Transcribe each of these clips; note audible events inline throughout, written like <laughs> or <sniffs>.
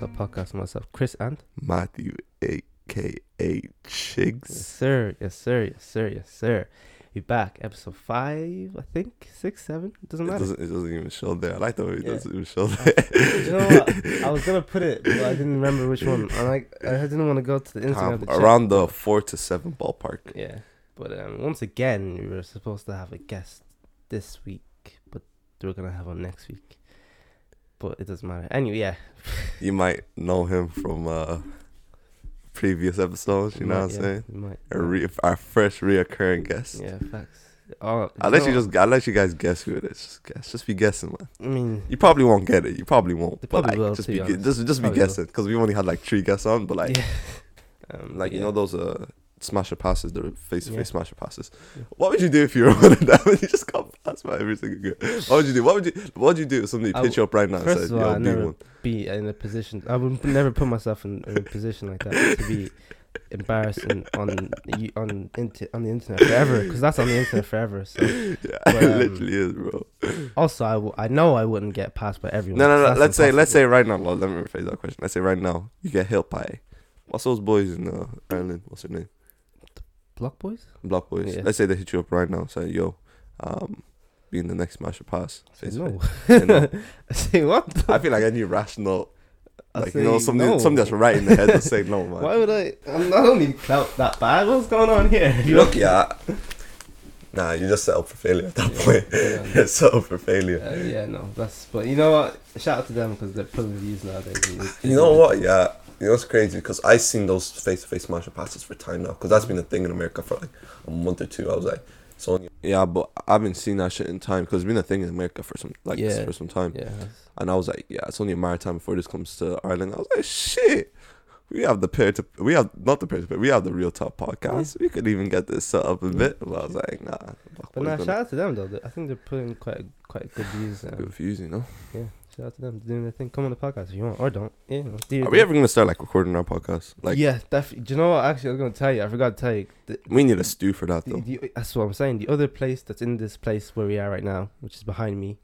What's Up podcast. Myself, Chris, and Matthew, aka yes, sir, yes, sir, yes, sir, yes, sir. We back, episode five, I think, six, seven. It doesn't It matter. doesn't, it doesn't even show there. I like the way it Yeah. doesn't even show <laughs> there. you know what? I was gonna put it, but I didn't remember which one. I like, I didn't want to go to the Instagram. To check. around the four to seven ballpark. Yeah, but um, once again, we were supposed to have a guest this week, but we're gonna have one next week. But it doesn't matter. Anyway, yeah. You might know him from uh, previous episodes. You we know might, what I'm yeah, saying? we might. Our, re- our first reoccurring guest. Yeah, facts. Oh, I'll let you just. I'll let you guys guess who it is. Just guess. Just be guessing, man. I mean, You probably won't get it. You probably won't. Probably like, will, Just be be honest. just just be Probably will. guessing because we only had like three guests on. But like yeah. Um, <laughs> like you know those uh smasher passes, the face to face smasher passes. Yeah. What would you do if you were <laughs> one of them and you just got passed by every single girl? What would you do? What would you What would you do if somebody I pitch you up right now and first said, of all, I be never- be in a position. I would never put myself in, in a position like that to be embarrassing on on inter, on the internet forever because that's on the internet forever. So <laughs> Yeah, But, it um, literally is, bro. also, I, w- I know I wouldn't get passed by everyone. No, no, no. Let's say, let's say right now. Well, let me rephrase that question. Let's say right now you get hit by what's those boys in uh, Ireland? What's their name? Block Boys. Block boys. Yeah. Let's say they hit you up right now. Say, "Yo, um, being the next smasher pass." I say no. <laughs> Say no. <laughs> I say what? I feel like any rational, I like you know, something, no. something that's right in the head to say no, <laughs> man. Why would I? I'm not only clout that bad. What's going on here? You look, yeah. Nah, you just set up for failure at that point. Yeah. You're set up for failure. Uh, yeah, no, that's. But you know what? Shout out to them because they're pulling views nowadays. it's- You know what? Yeah, you know it's crazy because I've seen those face to face smasher passes for time now because that's been a thing in America for like a month or two. I was like, so yeah, but I haven't seen that shit in time because it's been a thing in America for some like Yeah. for some time. Yeah, And I was like, yeah, it's only a matter of time before this comes to Ireland. I was like, shit. We have the pair to we have not the pair to pair, we have the real top podcast. We could even get this set up a bit. But I was like, nah. But boys nah, shout out to them though. I think they're putting quite quite good views. Um, Good views, you know. yeah, shout out to them doing their thing. Come on the podcast if you want, or don't. Yeah, your Are we ever gonna start like recording our podcast? Like, yeah, definitely. Do you know what? Actually, I was gonna tell you. I forgot to tell you. The, we need a stew for that though. the, that's what I'm saying. The other place that's in this place where we are right now, which is behind me,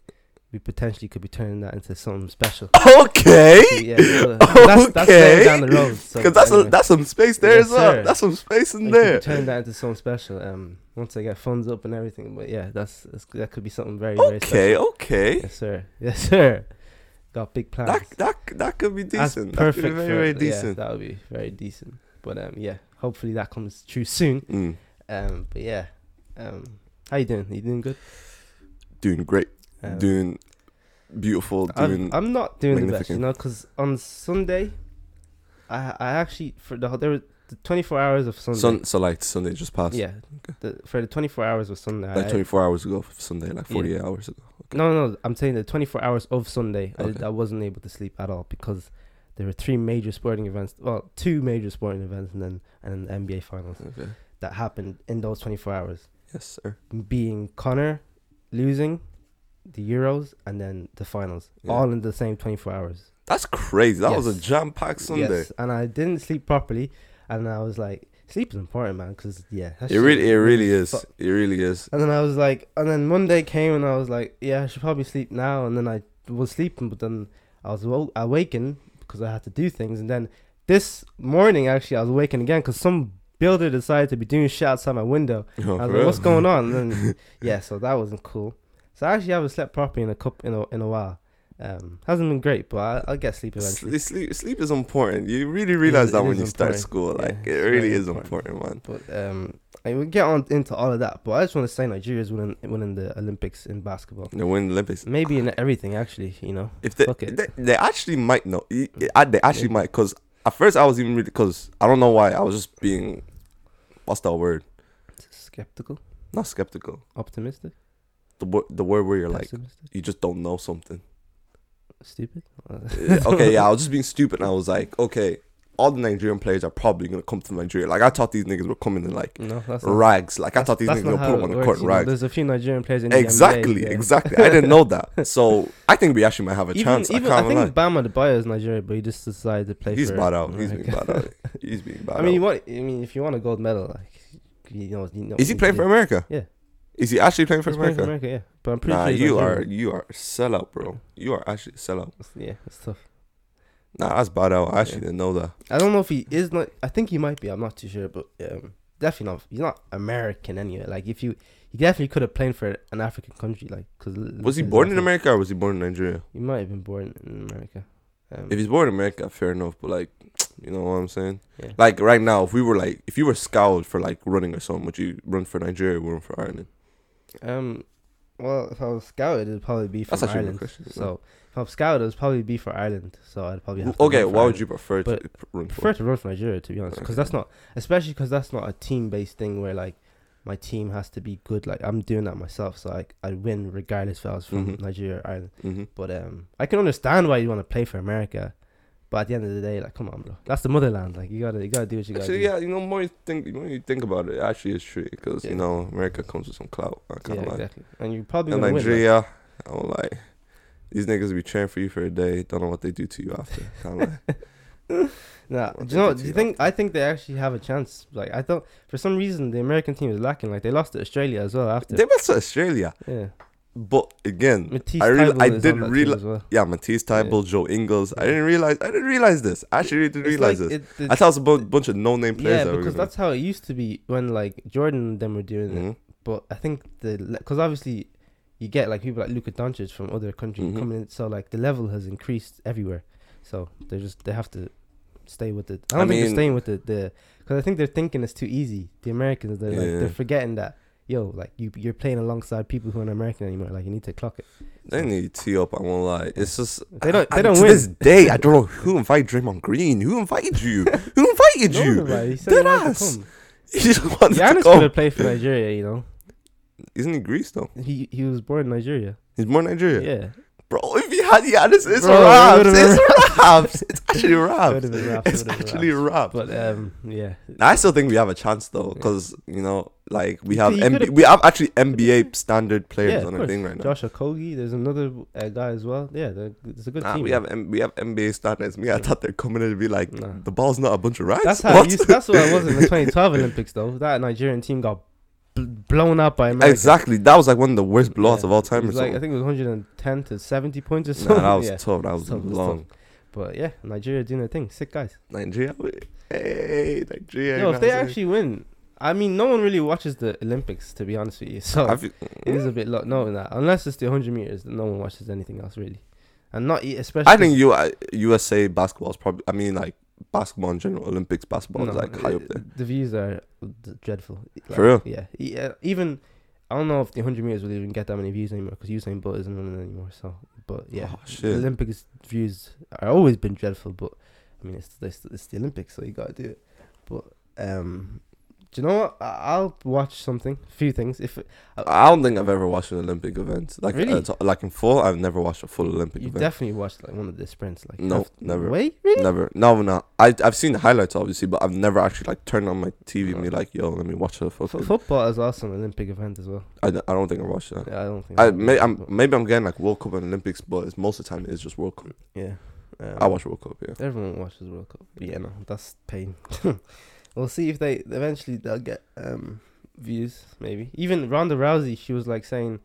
we potentially could be turning that into something special. <laughs> Okay. yeah, so that's, that's Okay. down the road. So Because that's anyway. a, that's some space there Yes, as well. sir. That's some space in could there. Turn that into something special. Um, once I get funds up and everything. But yeah, that's, that's that could be something very very Okay, okay. Yes, sir. Yes, sir. Got big plans. That that that could be That's decent. That could perfect. be very for- very yeah, decent. that would be very decent. But um, yeah, hopefully that comes true soon. Mm, Um, but yeah, um, how you doing? You doing good? doing great. Um, doing beautiful. I'm, Doing I'm not doing the best, you know, because on Sunday, I I actually for the there were the 24 hours of Sunday. Sun, so like Sunday just passed. Yeah, the, for the 24 hours of Sunday. Like I- 24 hours ago. For Sunday, like Yeah. 48 hours ago. No, no, I'm saying the 24 hours of Sunday, Okay. I, I wasn't able to sleep at all because there were three major sporting events. Well, two major sporting events, and then and then the NBA finals Okay. that happened in those 24 hours. Yes, sir. Being Conor losing the Euros and then the finals, Yeah. all in the same 24 hours. That's crazy. That was a jam packed Sunday. Yes, and I didn't sleep properly, and I was like, sleep is important, man, because yeah, It really, it really is. It really is. And then I was like, and then Monday came, and I was like, yeah, I should probably sleep now. And then I was sleeping, but then I was wo- awakened because I had to do things. And then this morning, actually, I was awakened again because some builder decided to be doing shit outside my window. <laughs> Oh, I was like, what's going on? And then <laughs> yeah, so that wasn't cool. So I actually haven't slept properly in a cup in a in a while. Um, hasn't been great, but I, I'll get sleep eventually. Sleep, sleep, is important. You really realize it that is when you start important. school. Like, it's it really is important. important, man. But um, I will get on into all of that. But I just want to say Nigeria's winning winning the Olympics in basketball. They win the Olympics. Maybe in everything, actually. You know. If they, Fuck it. they, they actually might know. I- They actually might. Because at first I was even really. Because I don't know why. I was just being. What's that word? Skeptical, Not skeptical. optimistic, The, word the word where you're like, you just don't know something. Stupid. Uh, okay, yeah, I was just being stupid. And I was like, okay, all the Nigerian players are probably going to come to Nigeria. Like, I thought these niggas were coming in like No, rags. Like, I thought these niggas were not going to how pull on the works, court in you rags. There's a few Nigerian players in the Exactly, NBA, yeah. exactly. I didn't know that. <laughs> So I think we actually might have a Even, chance. even I I, can't lie. think Bam Adebayo is Nigerian, but he just decided to play. He's for bad out. He's being bad out. <laughs> He's being bad I mean, you out. want? I mean, if you want a gold medal, like you know, you know Is he playing for America? Yeah. Is he actually playing for He's playing America? for America, yeah. But I'm pretty Nah, sure you are Nigerian. you are a sellout, bro. You are actually a sellout. Yeah, it's tough. Nah, that's bad out. I actually Yeah. didn't know that. I don't know if he is not. I think he might be. I'm not too sure, but um, definitely not. He's not American anyway. Like if you, he definitely could have played for an African country. Like because Was he born in America or was he born in Nigeria? He might have been born in America. Um, If he's born in America, fair enough. But like, <tsk> you know what I'm saying? yeah. Like right now, if we were like, if you were scouted for like running or something, would you run for Nigeria or run for Ireland? Um, well, if I was scouted, it'd probably be from That's actually a good Ireland. question, yeah. So if I was scouted, it'd probably be for Ireland. So I'd probably have to Okay, run for what would Ireland. you prefer to But run prefer for? to run for Nigeria to be honest, because that's not, especially because that's not a team based thing where like my team has to be good. Like I'm doing that myself, so I I win regardless if I was from Mhm. Nigeria or Ireland. hmm But um, I can understand why you want to play for America, but at the end of the day, like come on, bro, that's the motherland. Like you gotta you gotta do what you gotta Actually, do. yeah, you know, more you think, more you think about it, it actually is true because Yeah. you know America comes with some clout. I Yeah, can't lie. exactly. And you probably And gonna win. like- Nigeria, I won't lie. These niggas will be cheering for you for a day. Don't know what they do to you after. Can't lie. <laughs> Nah, do you know? Do you think? I think they actually have a chance. Like I thought, for some reason, the American team is lacking. Like they lost to Australia as well after. They lost to Australia, yeah, but again, Matisse I really- Thybulle I didn't that team reali- as well. yeah, Matisse Thybulle, Joe Ingles. I didn't realize. I didn't realize this. I actually didn't It's realize like this. it- I thought it was a bu- bunch of no-name players. yeah, that because that's how it used to be when like Jordan and them were doing it. Mhm. But I think the because obviously you get like people like Luka Doncic from other countries Mhm. coming in, so like the level has increased everywhere. So they just they have to stay with it. I I don't think mean- they're staying with the the because I think they're thinking it's too easy. The Americans they're like they're forgetting that yo like you you're playing alongside people who aren't American anymore. Like you need to clock it. They need to tee up. I won't lie. It's just They don't- I- they don't win to win. this day. I don't know who invited Draymond Green. Who invited you? <laughs> Who invited you? no, man, he he Dead <laughs> wanted to ass. He just wanted Giannis to could have played for Nigeria. You know, Isn't he Greece though? he he was born in Nigeria. He's more Nigeria. Yeah, Bro, if he had Giannis, it's Bro, it raps. It's raps. It's actually raps. It's actually raps. but um, yeah, I still think we have a chance though, because you know, like we have MB- we have actually NBA standard players yeah, on the thing right now. Josh Okogie, there's another uh, guy as well. Yeah, it's a good Nah, team. we have M- we have NBA standards. Me, I thought they're coming in to be like Nah. the ball's not a bunch of rats. That's how What? it used, that's what it was in the <laughs> 2012 Olympics though. That Nigerian team got blown out by America. exactly. That was like one of the worst blowouts Yeah. of all time. Or like I think it was 110 to 70 points or something. Nah, that was yeah. tough. That was Tough, was long. But yeah, Nigeria doing their thing. Sick guys. Nigeria, hey Nigeria. Yo, if they actually win, I mean, no one really watches the Olympics to be honest with you. So feel- it is a bit low. No, that unless it's the 100 meters, no one watches anything else really, and not especially. I think U- uh, USA basketball is probably. I mean, like basketball in general, Olympics basketball is like high up there. The views are d- dreadful. Like, For real? Yeah. E- uh, Even I don't know if the 100 meters will even get that many views anymore because Usain Bolt isn't running anymore. So, but yeah, Oh, the. Olympics views are always been dreadful. But I mean, it's it's, it's the Olympics, so you gotta do it. But um, do you know what? I- I'll watch something, a few things. If it, I don't think I've ever watched an Olympic event. Like Really? uh, like in full, I've never watched a full Olympic event. you event. definitely watched like one of the sprints, like No, never. Wait, really? Never. No, no. I I've seen the highlights obviously, but I've never actually like turned on my TV and be like, "Yo, let me watch a F- fucking." football is also an Olympic event as well. I, don't- I don't think I watched that. Yeah, I don't think. I may I'm maybe I'm getting like World Cup and Olympics, but it's, most of the time it's just World Cup. yeah. Um, I watch World Cup. Yeah. Everyone watches World Cup. Yeah, no, that's pain. <laughs> we'll see if they eventually they'll get um views. Maybe even Ronda Rousey. She was like saying,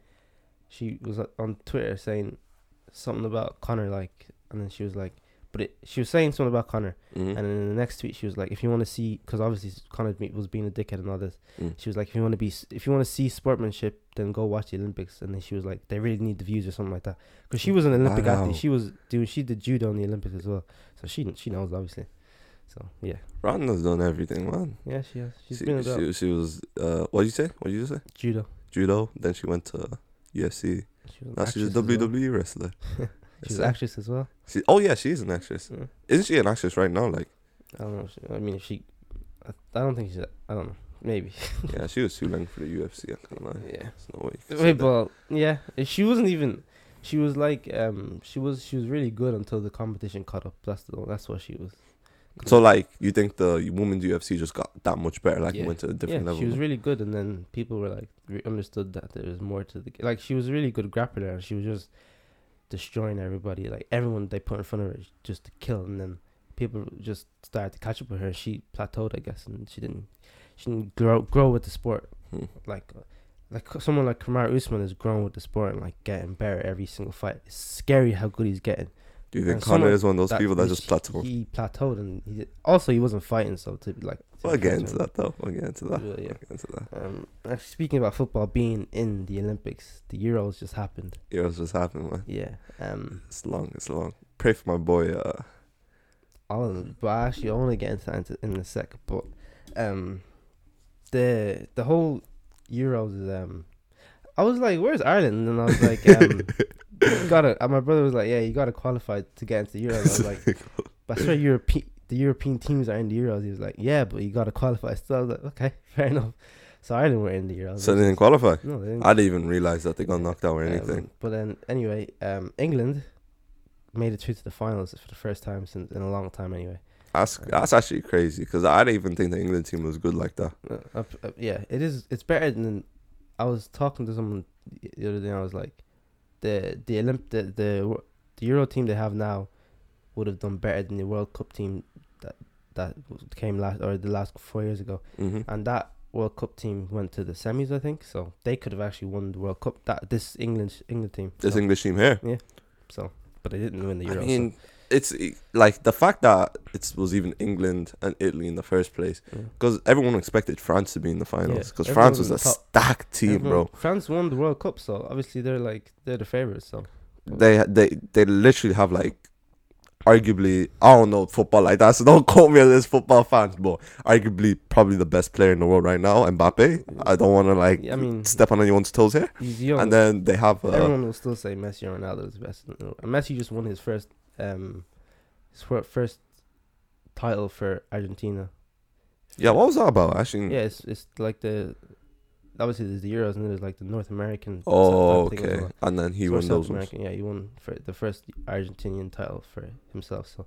she was on Twitter saying something about Conor, like, and then she was like, but it, she was saying something about Conor, Mhm. and then in the next tweet she was like, if you want to see, because obviously Conor was being a dickhead and all this. Mm. She was like, if you want to be, if you want to see sportsmanship, then go watch the Olympics. And then she was like, they really need the views or something like that. Because she was an Olympic Wow. athlete. She was doing, she did judo in the Olympics as well. So she she knows obviously. So yeah, Ronda's done everything, man. yeah, she has. She's she, been about she, she was uh, what did you say? What did you say? judo. Judo. Then she went to UFC. She was Now she's a as well. WWE wrestler. <laughs> She's an actress as well. She, oh yeah, she is an actress. Yeah. Isn't she an actress right now? Like, I don't know. She, I mean, if she, I, I don't think she's. I don't know. Maybe. <laughs> yeah, she was too young for the UFC. I can't lie. Yeah. There's no way. you can say Wait, that. yeah. She wasn't even. She was like, um, she was she was really good until the competition caught up. That's the that's what she was. So like, you think the women's UFC just got that much better? Like, it Yeah. went to a different yeah, level. she was really good, and then people were like re- understood that there was more to the like. She was a really good grappler, and she was just destroying everybody. Like everyone they put in front of her just to kill, and then people just started to catch up with her. She plateaued, I guess, and she didn't she didn't grow grow with the sport. Hmm. Like like someone like Kamaru Usman has grown with the sport and like getting better every single fight. It's scary how good he's getting, Do you think Conor someone is one of those that people that just plateaued? He plateaued, and he did, also he wasn't fighting, so to be like. to We'll get into that though. We'll get into that. Yeah, yeah. We'll get into that. Um, actually, speaking about football being in the Olympics, the Euros just happened. Euros just happened, man. Yeah. Um, It's long. It's long. Pray for my boy. Uh, all of them, but actually, I want to get into that into- in a sec. But um, the the whole Euros is um, I was like, "Where's Ireland?" And I was like, um, <laughs> <laughs> "You gotta." And my brother was like, "Yeah, you gotta qualify to get into the Euros." I was like, <laughs> "But swear, European the European teams are in the Euros." He was like, "Yeah, but you gotta qualify." So I was like, "Okay, <laughs> fair enough." So Ireland were in the Euros. so they didn't qualify. no, they didn't. I didn't even realize that they got knocked out or anything. Um, but then anyway, um, England made it through to the finals for the first time since in a long time. Anyway, That's that's actually crazy because I didn't even think the England team was good like that. uh, up, yeah, it is. It's better than. I was talking to someone the other day. I was like, the the Olymp the the, the Euro team they have now would have done better than the World Cup team that that came last or the last four years ago. hmm And that World Cup team went to the semis, I think. So they could have actually won the World Cup. That this English England team. This so, English team here. Yeah. So, but they didn't win the I Euro. so- mean, it's like the fact that it was even England and Italy in the first place Yeah. because everyone expected France to be in the finals because everyone France was a thought- stacked team, Everyone- bro. France won the World Cup, so obviously they're like they're the favorites. So They they they literally have like arguably I don't know football like that, so don't <laughs> quote me on this football fans, but arguably probably the best player in the world right now, Mbappe. I don't want to like I mean, step on anyone's toes here. he's young. And then they have uh, Everyone will still say Messi or Ronaldo is the best. in the world. And Messi just won his first um his first title for Argentina. yeah. What was that about? Actually, Yeah, it's it's like the obviously there's the Euros and then there's like the North American. Oh, type thing as okay. well. And then he So won South those ones. American, yeah, he won for the first Argentinian title for himself. So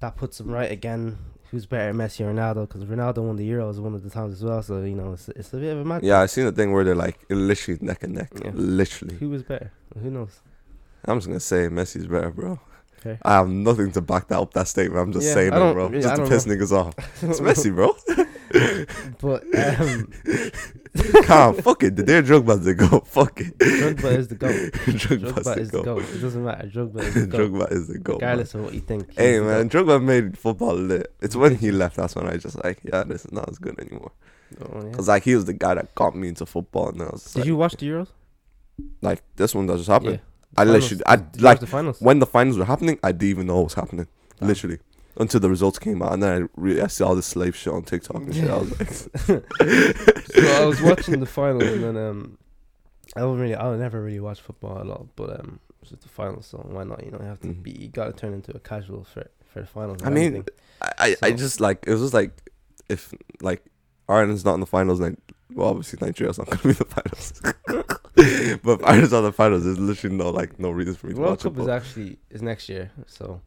that puts him right again. Who's better, Messi or Ronaldo? Because Ronaldo won the Euros one of the times as well. So you know, it's, it's a bit of a mad. Yeah, I seen the thing where they're like literally neck and neck, Yeah. literally. Who was better? Who knows? I'm just gonna say Messi's better, bro. Okay. I have nothing to back that up that statement. I'm just Yeah, saying it, bro. yeah, just to piss know. niggas off. <laughs> It's Messi, bro. but um, <laughs> Calm, fuck it. The day Drogba's the go. <laughs> Fuck it. Drug Drogba is the goat. Drogba the is the go. goat. It doesn't matter. Drogba is the goat. Drogba is the go. Regardless of what you think. Hey man, goat. Drogba made football lit. It's when he left that's when I just like, yeah, this is not as good anymore. Oh, yeah. Cause like he was the guy that got me into football, and I was Did like, you watch the Euros? like this one that just happened. I Finals. literally, I Did like the finals. when the finals were happening, I didn't even know what was happening. Ah. Literally. Until the results came out, and then I, re- I saw all this slave shit on TikTok and shit. I was like, <laughs> so I was watching the finals and then um, I don't really, I never really watch football a lot, but um, it was just the finals, so why not? You know, you have to Mhm. be, you gotta turn into a casual for for the finals. I mean, anything. I, I, I just like it was just like if like Ireland's not in the finals, then well, obviously Nigeria's not <laughs> gonna be the finals. <laughs> but Ireland's not the finals, there's literally no like no reason for me the to World Cup is actually is next year, so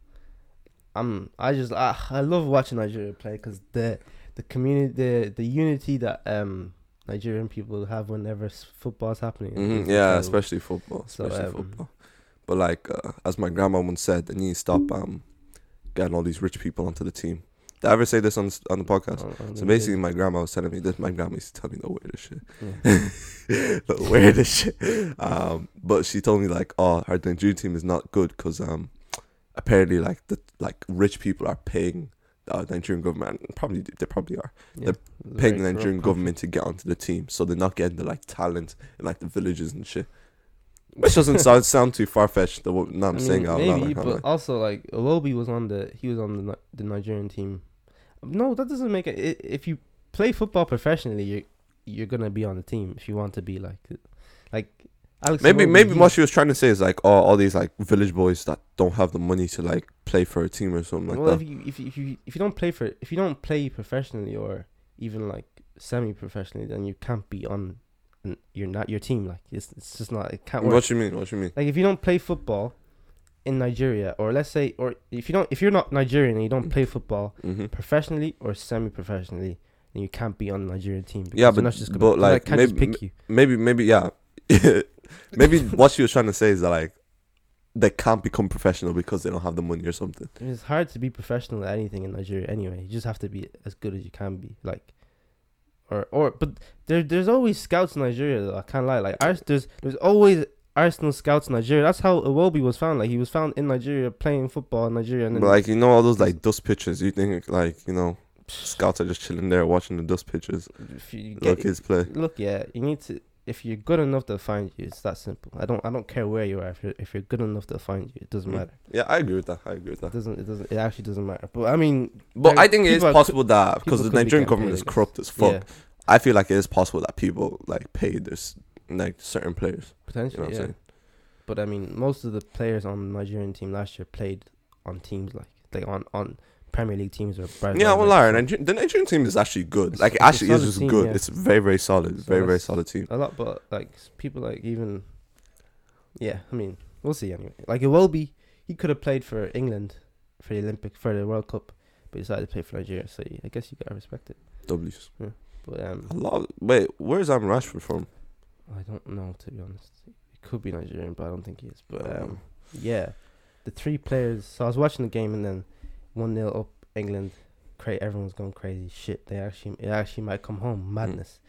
I'm I just I, I love watching Nigeria play because the the community the the unity that um Nigerian people have whenever football's happening. Mhm, yeah, incredible. especially football, So, especially um, football. But like uh, as my grandma once said, they need to stop um getting all these rich people onto the team. Did I ever say this on on the podcast? On- on So the basically, my grandma was telling me this. My grandma used to tell me the weirdest shit. Yeah. <laughs> the weirdest shit. Um, but she told me like, oh, her Nigerian team is not good because um, apparently like the like rich people are paying the Nigerian government. Probably they probably are Yeah, they're paying the Nigerian government to get onto the team, so they're not getting the like talent in like the villages and shit. Which doesn't <laughs> sound sound too far fetched. The what I'm I saying mean, out loud. maybe, can't but lie. also like Iwobi was on the he was on the the Nigerian team. No, that doesn't make it. If you play football professionally, you're you're gonna be on the team if you want to be like like Alex. Maybe maybe what she was trying to say is like, oh, all these like village boys that don't have the money to like play for a team or something like well, that. if you if you, if you if you don't play for if you don't play professionally or even like semi professionally, then you can't be on. You're not your team. Like it's it's just not. It can't work. What you mean? What you mean? like if you don't play football in Nigeria, or let's say, or if you don't, if you're not Nigerian and you don't play football hmm professionally or semi-professionally, then you can't be on the Nigerian team. because Yeah, but- not just but, like, can't just maybe- pick you. Maybe maybe yeah. <laughs> maybe <laughs> what she was trying to say is that like they can't become professional because they don't have the money or something. It's hard to be professional at anything in Nigeria anyway. You just have to be as good as you can be, like, or or. But there there's always scouts in Nigeria though. I can't lie. Like ours, there's there's always Arsenal scouts in Nigeria. That's how Iwobi was found. Like he was found in Nigeria playing football in Nigeria. And But like you know all those like dust pitches. You think like you know scouts are just chilling there watching the dust pitches. if you get, kids play. look, yeah, you need to. If you're good enough, they'll find you. It's that simple. I don't. I don't care where you are. If you're, if you're good enough, they'll find you. It doesn't Mm. matter. Yeah, I agree with that. I agree with that. It doesn't. It doesn't. It actually doesn't matter. But I mean, But I think it is possible that because the could be Nigerian government is corrupt as fuck. yeah, I feel like it is possible that people like pay this like certain players. You know potentially. what I'm yeah. saying? But I mean, most of the players on the Nigerian team last year played on teams like like on on Premier League teams or. Brazil, Yeah, I won't lie. Niger- the Nigerian team is actually good. It's- Like it it's actually is just team, good. yeah. It's very very solid. So very very solid team. A lot, but like people like even. Yeah, I mean, we'll see anyway. Like it will be. He could have played for England, for the Olympic, for the World Cup, but he decided to play for Nigeria. So I guess you gotta respect it. W's. But um, A lot. Wait, where's Am Rashford from? I don't know to be honest. It could be Nigerian, but I don't think he is. But Oh. um, yeah, the three players. So I was watching the game and then one 0 up England. Cra- everyone's going crazy. Shit, they actually it actually might come home. Madness.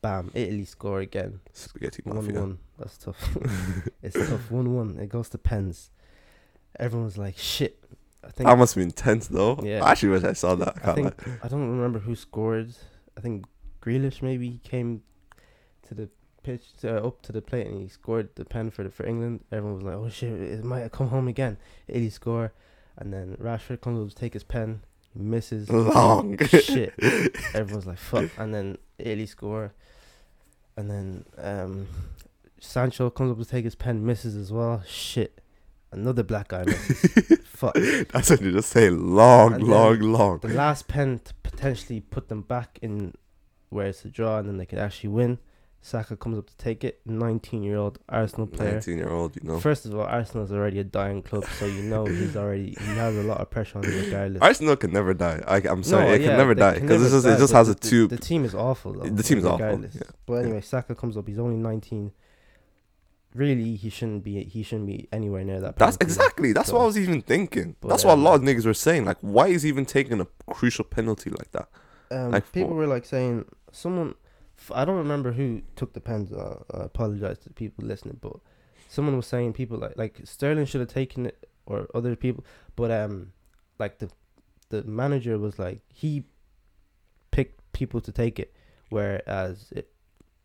Bam! Italy score again. Spaghetti One Mafia. one. That's tough. <laughs> <laughs> it's tough. One one. It goes to pens. Everyone's like shit. I think That must have been intense though. Yeah. I actually wish I saw that. I I think lie. I don't remember who scored. I think Grealish maybe came to the pitch to, up to the plate and he scored the pen for the, for England. Everyone was like, "Oh shit, it might come home again." Italy score, and then Rashford comes up to take his pen, he misses. Long. <laughs> shit. Everyone's like, "Fuck!" And then Italy score, and then um, Sancho comes up to take his pen, misses as well. Shit, another black guy misses. <laughs> Fuck. That's what you just say. Long, And long, long. the last pen to potentially put them back in where it's a draw and then they could actually win. Saka comes up to take it. 19 year old Arsenal player. 19 year old, you know. First of all, Arsenal's already a dying club, so you know <laughs> he's already he has a lot of pressure on him regardless. Arsenal can never die. I, I'm sorry, it yeah, can never die because it just, it just has the, a two. The, the team is awful though. The team is awful, yeah. But anyway, Saka comes up. He's only 19. Really, he shouldn't be. He shouldn't be anywhere near that. That's exactly. That's what I was even thinking. That's what a lot of niggas were saying. Like, why is he even taking a crucial penalty like that? Um, Like, people what- were like saying someone. I don't remember who took the pens. Uh, I apologize to people listening, but someone was saying people like like Sterling should have taken it or other people, but um, like the the manager was like he picked people to take it, whereas it,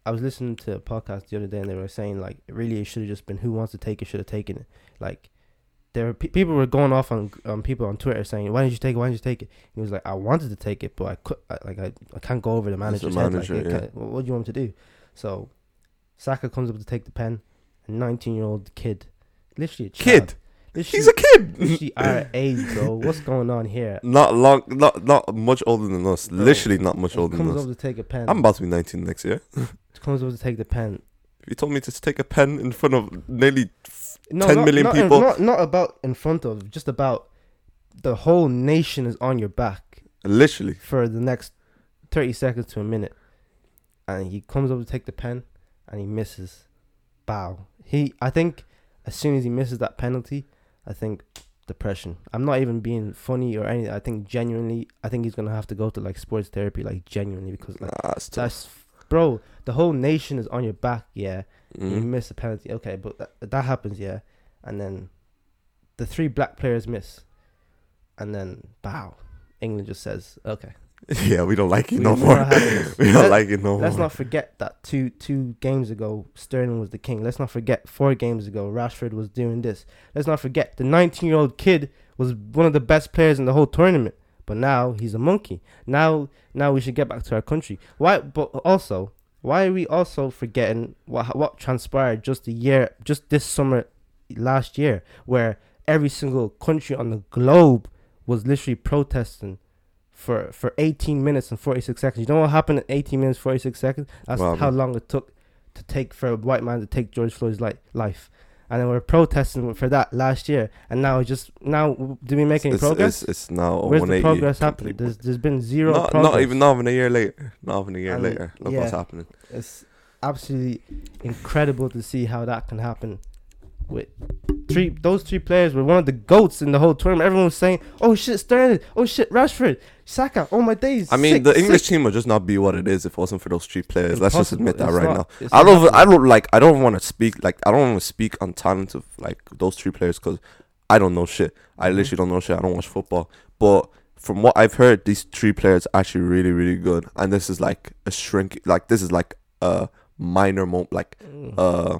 I was listening to a podcast the other day and they were saying like really it should have just been who wants to take it should have taken it. Like there were pe- people were going off on um, people on Twitter saying why didn't you take it? Why didn't you take it? He was like I wanted to take it, but I could I, like I, I can't go over the manager's head. Like, yeah. what, what do you want him to do? So Saka comes up to take the pen. A 19 year old kid, literally a child. Kid, Literally, he's a kid. literally our <laughs> age, bro. What's going on here? not long, not not much older than us. Bro, Literally not much older than comes us. up to take a pen. I'm about to be 19 next year. <laughs> comes up to take the pen. You told me to take a pen in front of nearly No, 10 not, million not, people. Not, not about in front of, just about the whole nation is on your back literally, for the next 30 seconds to a minute. And he comes up to take the pen and he misses. Bow. He, I think, as soon as he misses that penalty, I think depression. I'm not even being funny or anything. I think genuinely, I think he's gonna have to go to like sports therapy, like genuinely, because like nah, tough. that's, bro, the whole nation is on your back. Yeah, you Mhm. miss a penalty. Okay, but that, that happens, yeah. And then the three black players miss. And then, bow. England just says, okay. <laughs> yeah, we don't like it We- no more. not having this. we don't Let- like it no more. Let's not forget that two two games ago, Sterling was the king. Let's not forget four games ago, Rashford was doing this. Let's not forget the 19 year old kid was one of the best players in the whole tournament. But now he's a monkey. Now now we should get back to our country. Why? But also, why are we also forgetting what what transpired just a year, just this summer, last year, where every single country on the globe was literally protesting for for 18 minutes and 46 seconds. You know what happened in 18 minutes 46 seconds? That's What how long it took to take for a white man to take George Floyd's li- life. And then we're protesting for that last year, and now just now do we make any it's, progress? It's, it's now Where's the progress happening? There's there's been zero not, progress. not even not even a year later. Not even a year And, later. Look yeah. what's happening. It's absolutely incredible to see how that can happen with three. Those three players were one of the goats in the whole tournament. Everyone was saying, "Oh shit, Sterling! Oh shit, Rashford, Saka! Oh my days!" I mean, sick, the English sick." team would just not be what it is if it wasn't for those three players. Let's just admit that It's right not- now. I don't. I don't like. I don't want to speak like. I don't want to speak on talent of like those three players because I don't know shit. I Mhm. literally don't know shit. I don't watch football. But from what I've heard, these three players are actually really, really good. And this is like a shrink. Like this is like a minor moment, like Mm. uh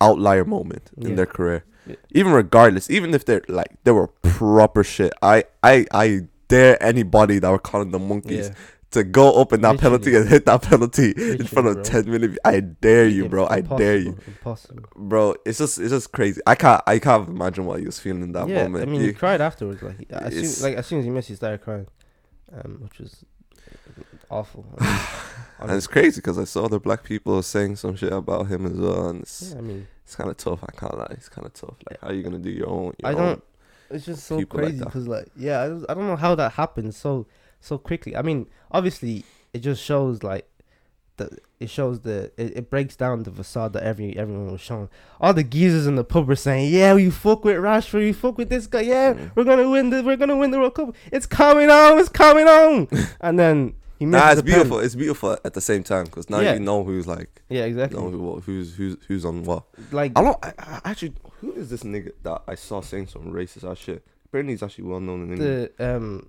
outlier moment in Yeah. their career. Yeah. Even regardless, even if they're like they were proper shit. I I I dare anybody that were calling them monkeys yeah. to go up in that penalty and hit that penalty in front of bro. 10 million. I dare you, bro. I dare you. Impossible. Bro, it's just it's just crazy. I can't I can't imagine what he was feeling in that yeah, moment. I mean, You- he cried afterwards. Like, as soon, like as soon as he missed, he started crying, um, which was awful. <laughs> and it's crazy because I saw other black people saying some shit about him as well, and it's, yeah, I mean, it's kind of tough. I can't lie, it's kind of tough. Like, how are you gonna do your own? Your I don't. It's just so crazy because, like, yeah, I, I don't know how that happened so so quickly. I mean, obviously, it just shows like that. It shows the it, it breaks down the facade that every everyone was showing. All the geezers in the pub were saying, "Yeah, we fuck with Rashford, we fuck with this guy. Yeah, we're gonna win the we're gonna win the World Cup. It's coming on, it's coming on." <laughs> and then he Nah, it's the pen. beautiful. It's beautiful at the same time because now Yeah. you know who's like, Yeah, you exactly. know who, who's who's who's on what. Like, I don't. I, I actually, who is this nigga that I saw saying some racist ass shit? Apparently, he's actually well known in England. the um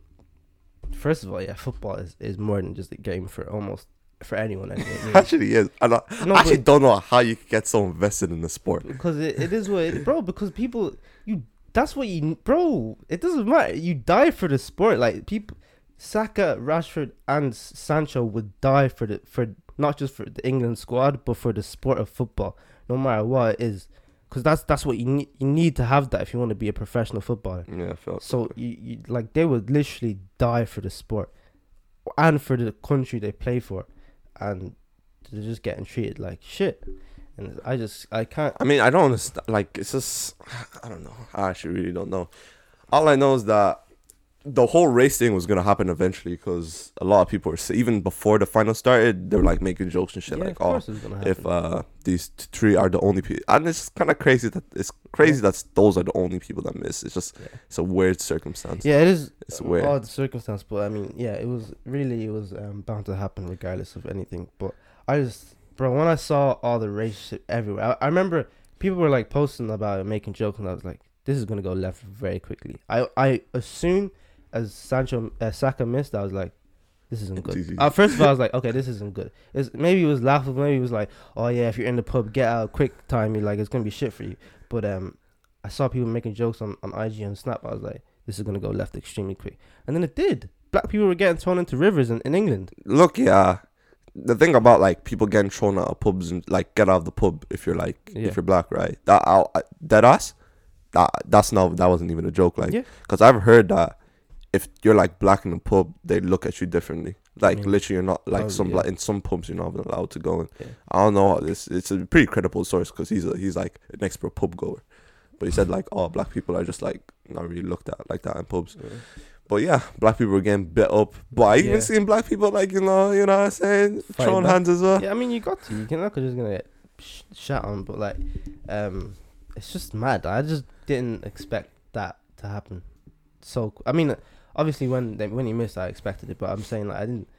first of all yeah football is, is more than just a game for almost for anyone anyway, <laughs> actually, is. And I, No, I actually don't know how you could get so invested in the sport. because it, it is what it, bro because people you that's what you bro it doesn't matter. You die for the sport. Like people Saka Rashford and Sancho would die for the for not just for the England squad but for the sport of football. No matter what it is. Because that's that's what you need you need to have that if you want to be a professional footballer. Yeah, I felt So you, you like they would literally die for the sport. And for the country they play for, and they're just getting treated like shit. And I just I can't. I mean, I don't understand. Like, it's just, <sighs> I don't know. I actually really don't know. All I know is that the whole race thing was gonna happen eventually because a lot of people were even before the final started, they were like making jokes and shit, yeah, like, "Oh, course it's gonna happen. if uh these three are the only people," and it's kind of crazy that it's crazy that those are the only people that miss. It's just yeah. it's a weird circumstance. yeah, it is. It's weird. Odd circumstance, but I mean, yeah, it was really it was um, bound to happen regardless of anything. But I just, bro, when I saw all the race shit everywhere, I, I remember people were like posting about it, making jokes, and I was like, this is gonna go left very quickly. I I as soon as Sancho as Saka missed, I was like, this isn't good. Uh, first of all, I was like, <laughs> okay, this isn't good. It's, maybe it was laughable. Maybe it was like, oh yeah, if you're in the pub, get out quick time. You're like, it's gonna be shit for you. But um, I saw people making jokes on, on IG and Snap. I was like, this is gonna go left extremely quick, and then it did. Black people were getting thrown into rivers in, in England. Look, yeah. The thing about like people getting thrown out of pubs and like get out of the pub if you're like Yeah. if you're black, right? That I'll, that ass, that that's not that wasn't even a joke. Like, Yeah. because I've heard that if you're like black in the pub, they look at you differently. Like Mm. literally, you're not like Oh, some yeah. like in some pubs you're not allowed to go in. Yeah. I don't know. This it's a pretty credible source because he's a, he's like an expert pub goer. But he said like, oh, black people are just like not really looked at like that in pubs. But yeah, black people were getting bit up. But I even seen black people like you know, you know what I'm saying, Fighting throwing back. hands as well. Yeah, I mean, you got to. You can not just gonna get sh- shot on, but like, um, it's just mad. I just didn't expect that to happen. So I mean, obviously when they, when he missed, I expected it, but I'm saying like I didn't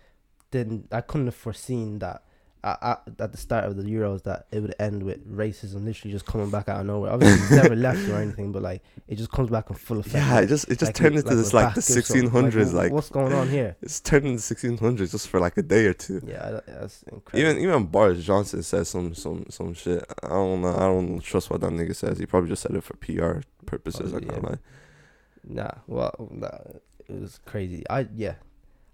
didn't I couldn't have foreseen that. At, at, the start of the Euros, that it would end with racism literally just coming back out of nowhere. Obviously, it's never <laughs> left or anything, but like it just comes back in full effect. Yeah, it just it just like turned into this like the back or something. 1600s. wh- Like, what's going on here? <laughs> it's turned into 1600s just for like a day or two. Yeah, that's incredible. Even even Boris Johnson says some some some shit. I don't know. I don't trust what that nigga says. He probably just said it for PR purposes. I can't yeah. lie. Nah, well, nah, it was crazy. I yeah,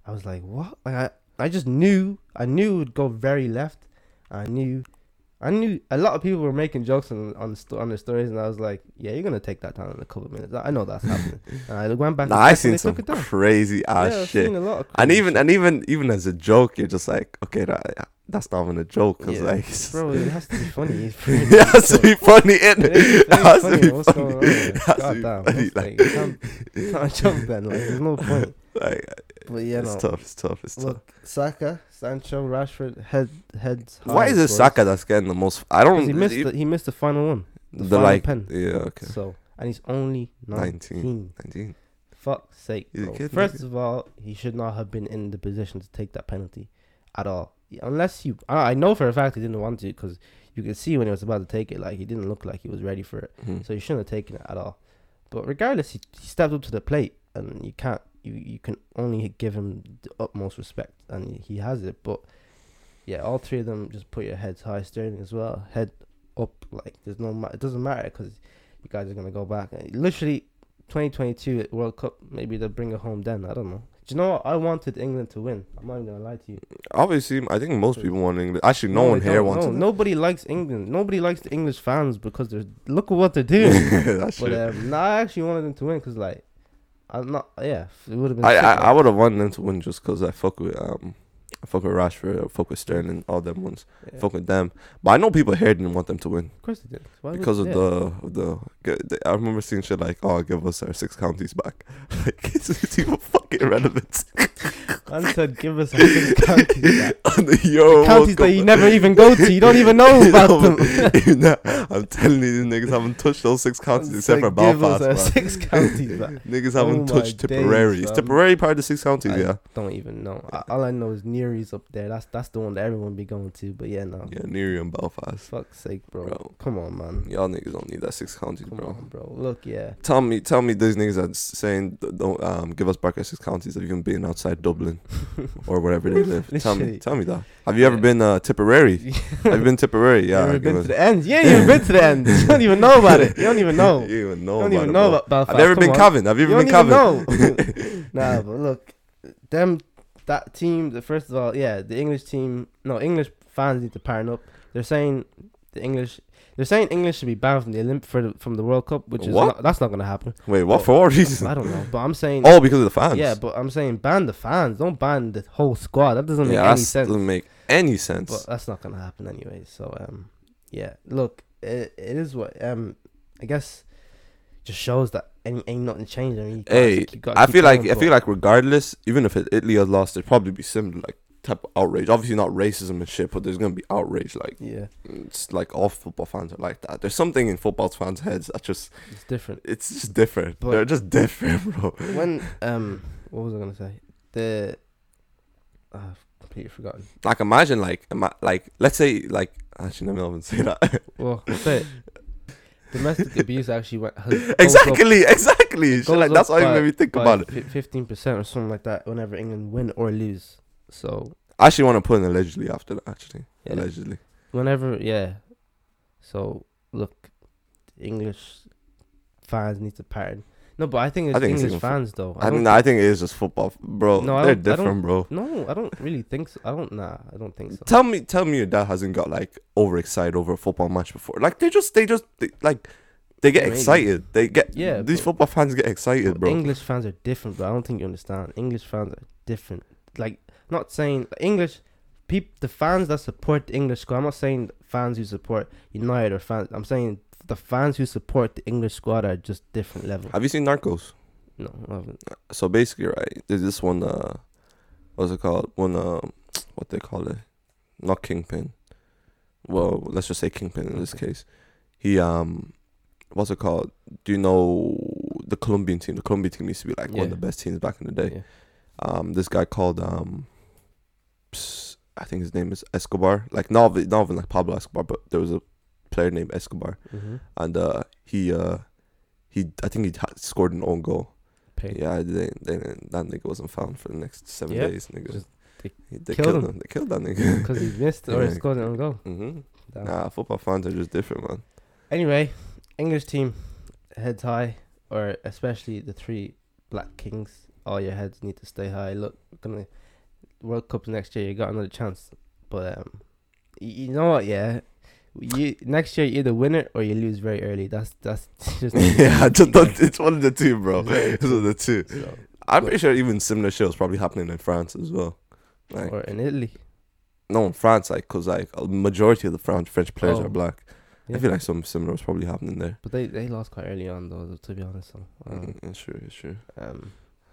I was like, what? Like, I I just knew, I knew it would go very left. I knew, I knew a lot of people were making jokes on on sto- on their stories, and I was like, yeah, you're gonna take that down in a couple of minutes. I know that's happening. <laughs> and I went back. Nah, and I seen some took it down. crazy ass yeah, shit. seen a lot of And even and even even as a joke, you're just like, okay, that that's not even a joke because Yeah, like, bro, it has to be funny. <laughs> it has to be funny. It, It it has to funny. be What's funny. It has to God be damn, funny, like- like, it can't- not a joke then. Like, there's no <laughs> point. Like, But yeah, it's no. tough. It's tough. It's tough. Saka, Sancho, Rashford, head heads. Why is it. Saka that's getting the most? I 'Cause don't. He missed. he- The, he missed the final one. The, The final like, pen. yeah, okay. So and he's only 19. 19. 19. Fuck's sake, bro. First of all, he should not have been in the position to take that penalty at all. Unless you, I I know for a fact he didn't want to because you could see when he was about to take it, like he didn't look like he was ready for it. Mhm. So he shouldn't have taken it at all. But regardless, he, he stepped up to the plate, and you can't, you you can only give him the utmost respect, and he has it. But yeah, all three of them just put your heads high. Sterling as well, head up. Like there's no, ma- it doesn't matter because you guys are gonna go back. Literally, 2022 World Cup. Maybe they'll bring it home then. I don't know. Do you know what? I wanted England to win. I'm not even gonna lie to you. Obviously, I think most people want England. Actually, no, I one here wants No, it. nobody likes England. Nobody likes the English fans because they're look at what they're doing. <laughs> But um, no, I actually wanted them to win because like, I'm not. Yeah, it would have been. I, sick, I, like- I would have wanted them to win just because I fuck with um, I fuck with Rashford, I fuck with Sterling, all them ones. yeah. Fuck with them. But I know people here didn't want them to win Of course they did. Why because of the of the, the. I remember seeing shit like, "Oh, give us our six counties back." <laughs> like <laughs> it's, it's even fucking irrelevant. <laughs> Man said, "Give us our six counties back." On the Euro World counties that you never even go to. You don't even know about them. I'm telling you, these niggas haven't touched those six counties except said, for "Give us Belfast. our six counties back. Niggas Oh haven't my touched days, Tipperary. Is. Tipperary part of the six counties? I yeah. Don't even know. All I know is Newry's up there. That's that's the one that everyone be going to. But yeah, no. Yeah, Newry and Belfast. Fuck's sake, bro. Bro. Come on, man. Y'all niggas don't need that six counties, Come bro. on, bro. Look, yeah. Tell me, tell me, these niggas that's saying don't um give us back our six counties have even been outside Dublin <laughs> or wherever they live. tell me, tell me that. Have you ever been uh, Tipperary? <laughs> have you been Tipperary? Yeah. you ever give been us- to the end? Yeah, you <laughs> ever been to the end? You don't even know about it. You don't even know. you even know. You don't about even it, know about Belfast. I've you ever Come been. Cavan? Have you You ever been Cavan? know. nah, but look, them that team. The first of all, yeah, the English team. No, English fans need to partner up. They're saying the English. They're saying English should be banned from the Olymp for the, from the World Cup, which is What? not, that's not gonna happen. Wait, what for what reason? I don't know, but I'm saying. Oh, because of the fans. Yeah, but I'm saying ban the fans. Don't ban the whole squad. That doesn't make yeah, any sense. doesn't make any sense. But that's not gonna happen anyway. So um, yeah. Look, it, it is what um, I guess, just shows that ain't, ain't nothing changed. I mean, you gotta Hey, keep- I feel like I feel like regardless, even if Italy had lost, it'd probably be similar like type of outrage. Obviously not racism and shit, but there's gonna be outrage. Like yeah, it's like all football fans are like that. There's something in football fans' heads that just it's different. it's just different. But- They're just different, bro. when um, what was I gonna say? The ah, I've completely forgotten. Like imagine like ima- like let's say like actually let me not even say that. Well, say it. <laughs> domestic <laughs> abuse actually went goes up- exactly, exactly. Like, that's why made me think about it. Fifteen percent or something like that. Whenever England win or lose, so I actually want to put in allegedly after that. Actually, yeah, allegedly. whenever yeah. So look, English fans need to pardon. No, but I think it's I think it's English fu- fans though. I, don't think I think it is just football, bro. No, I They're I different, bro. No, I don't really think so. I don't. Nah, I don't think so. Tell me, tell me your dad hasn't got like overexcited over a football match before. Like they just, they just, they, like they get Maybe. excited. They get Yeah, These football fans get excited, bro. English fans are different, bro. I don't think you understand. English fans are different. Like, not saying English peop the fans that support the English squad. I'm not saying fans who support United or fans. I'm saying the fans who support the English squad are just different level. Have you seen Narcos? No, I haven't. So basically, right, there's this one. Uh, what's it called? One. Uh, <tsk> what they call it? Not kingpin. Well, let's just say kingpin in this case. He um, what's it called? Do you know the Colombian team? The Colombian team used to be like one of the best teams back in the day. Yeah. um this guy called um ps- <sniffs> I think his name is Escobar like not not even like Pablo Escobar but there was a player named Escobar Mm-hmm. and uh he uh he I think he ha- scored an own goal Pay. yeah they, they, that nigga wasn't found for the next seven Yeah. days nigga Just- they they killed killed him. him they killed that nigga <laughs> Because he missed or Yeah. he scored it on goal. hmm Damn. nah football fans are just different man Anyway, English team heads high, or especially the three Black Kings. All your heads need to stay high. Look, gonna World Cup next year. You got another chance, but um, you know what? Yeah, you next year you either win it or you lose very early. That's that's <laughs> just <laughs> yeah I just don't, it's one of the two bro it's one of the two So, I'm pretty sure even similar shit was probably happening in France as well like or in Italy. No, in France, like, cause like a majority of the French French players Oh. are black. Yeah. I feel like something similar was probably happening there. but they they lost quite early on though. To be honest, so um, Mm, it's true, it's true. Um,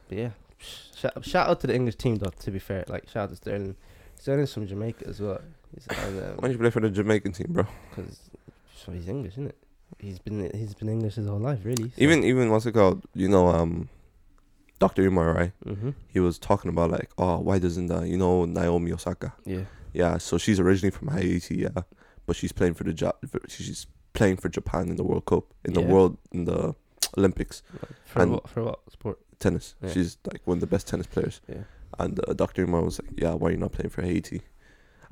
but yeah, shout, shout out to the English team though. To be fair, like shout out to Sterling. Sterling's from Jamaica as well. He's Why don't you play for the Jamaican team, bro? because so he's English, isn't it? he's been he's been English his whole life, really. So. Even even what's it called? You know, um, Doctor Umar, right? hmm He was talking about like, oh, why doesn't uh, you know Naomi Osaka? Yeah. Yeah, so she's originally from Haiti, yeah, but she's playing for the ja- she's playing for Japan in the World Cup in the world in the Olympics For And- what? For what sport? tennis. Yeah. She's like one of the best tennis players. Yeah. And uh, Dr. Umar was like, "Yeah, why are you not playing for Haiti?"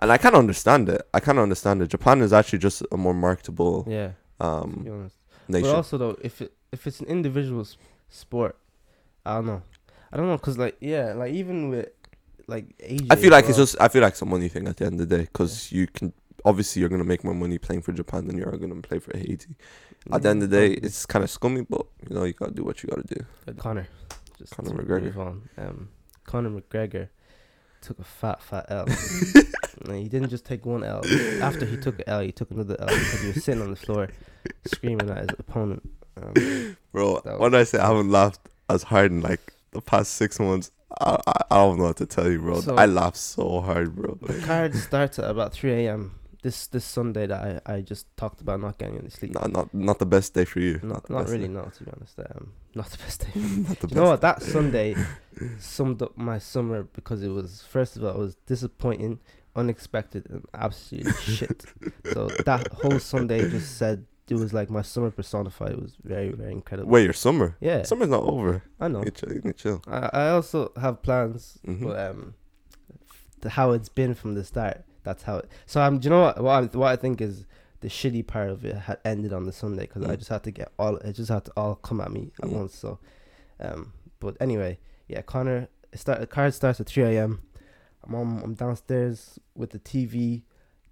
And I kind of understand it. I kind of understand it. Japan is actually just a more marketable Yeah. Um nation. But also though, if it if it's an individual sport, I don't know. I don't know, cause like yeah, like even with like AJ. I feel like it's just I feel like it's a money thing at the end of the day because you can obviously you're gonna make more money playing for Japan than you're gonna play for Haiti. At the end of the day, Mm, it's kind of scummy, but you know you gotta do what you gotta do. Conor. Just Conor McGregor. Um, Conor McGregor took a fat, fat L. <laughs> and he didn't just take one L. After he took an L, he took another L because he was sitting on the floor screaming at his opponent. Um, Bro, when I say I haven't laughed as hard in like the past six months, I I, I don't know what to tell you, bro. So- I laughed so hard, bro. the card starts at about 3 a.m. This this Sunday that I, I just talked about not getting any sleep. Not not not the best day for you. Not, the not really, day. no, to be honest. Um, not the best day. <laughs> not the you know what? That Sunday <laughs> summed up my summer because it was first of all it was disappointing, unexpected, and absolute <laughs> shit. So that whole Sunday just said it was like my summer personified. It was very very incredible. Wait, your summer? Yeah, Summer's not over. I know. You chill. You can chill. I I also have plans, Mhm. but um, the, how it's been from the start. That's how it. So um, do you know what? What I, what I think is the shitty part of it had ended on the Sunday because I Mm. just had to get all. It just had to all come at me at Mm. once. So, um, but anyway, yeah, Conor. It start the card starts at three a.m. I'm on, I'm downstairs with the TV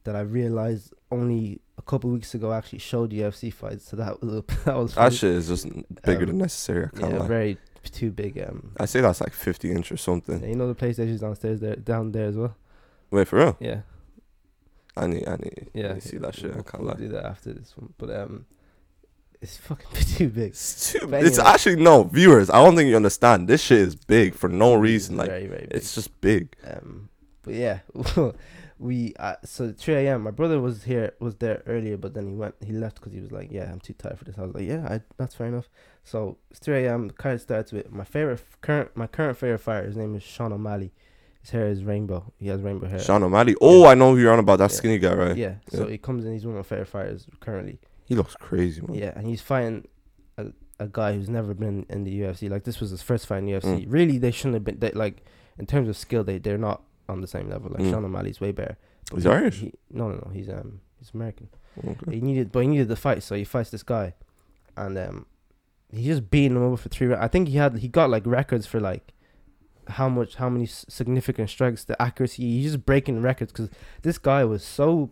that I realized only a couple weeks ago actually showed UFC fights. So that was <laughs> that was That shit is just bigger Um, than necessary. I can't yeah lie. very too big. Um, I say that's like 50 inch or something. yeah, you know the PlayStation's downstairs there, down there as well. Wait for real? Yeah, I need, I need, yeah. I need to see that shit. I We'll, can't we'll lie. do that after this one, but um, it's fucking too <laughs> big. It's, too, it's actually no viewers. I don't think you understand. This shit is big for no reason. Like very very it's just big. um, but yeah, <laughs> we uh, so 3 a.m. My brother was here was there earlier, but then he went he left because he was like, yeah, I'm too tired for this. I was like, yeah, I, that's fair enough. So it's 3 a.m. The card starts with my favorite current my current favorite fighter. His name is Sean O'Malley. His hair is rainbow. He has rainbow hair. Sean O'Malley. Oh, I know who you're on about. That Yeah. skinny guy, right? Yeah. So he comes in. He's one of the favorite fighters currently. He looks crazy, man. Yeah, and he's fighting a, a guy who's never been in the UFC. Like this was his first fight in the UFC. Mm. Really, they shouldn't have been. They, like in terms of skill, they they're not on the same level. Like Mm. Sean O'Malley's way better. He's he- Irish? He, no, no, no. He's um he's American. Okay. He needed, but he needed the fight, so he fights this guy, and um he just beating him over for three rounds. I think he had he got like records for like how much how many significant strikes, the accuracy. He's just breaking records because this guy was so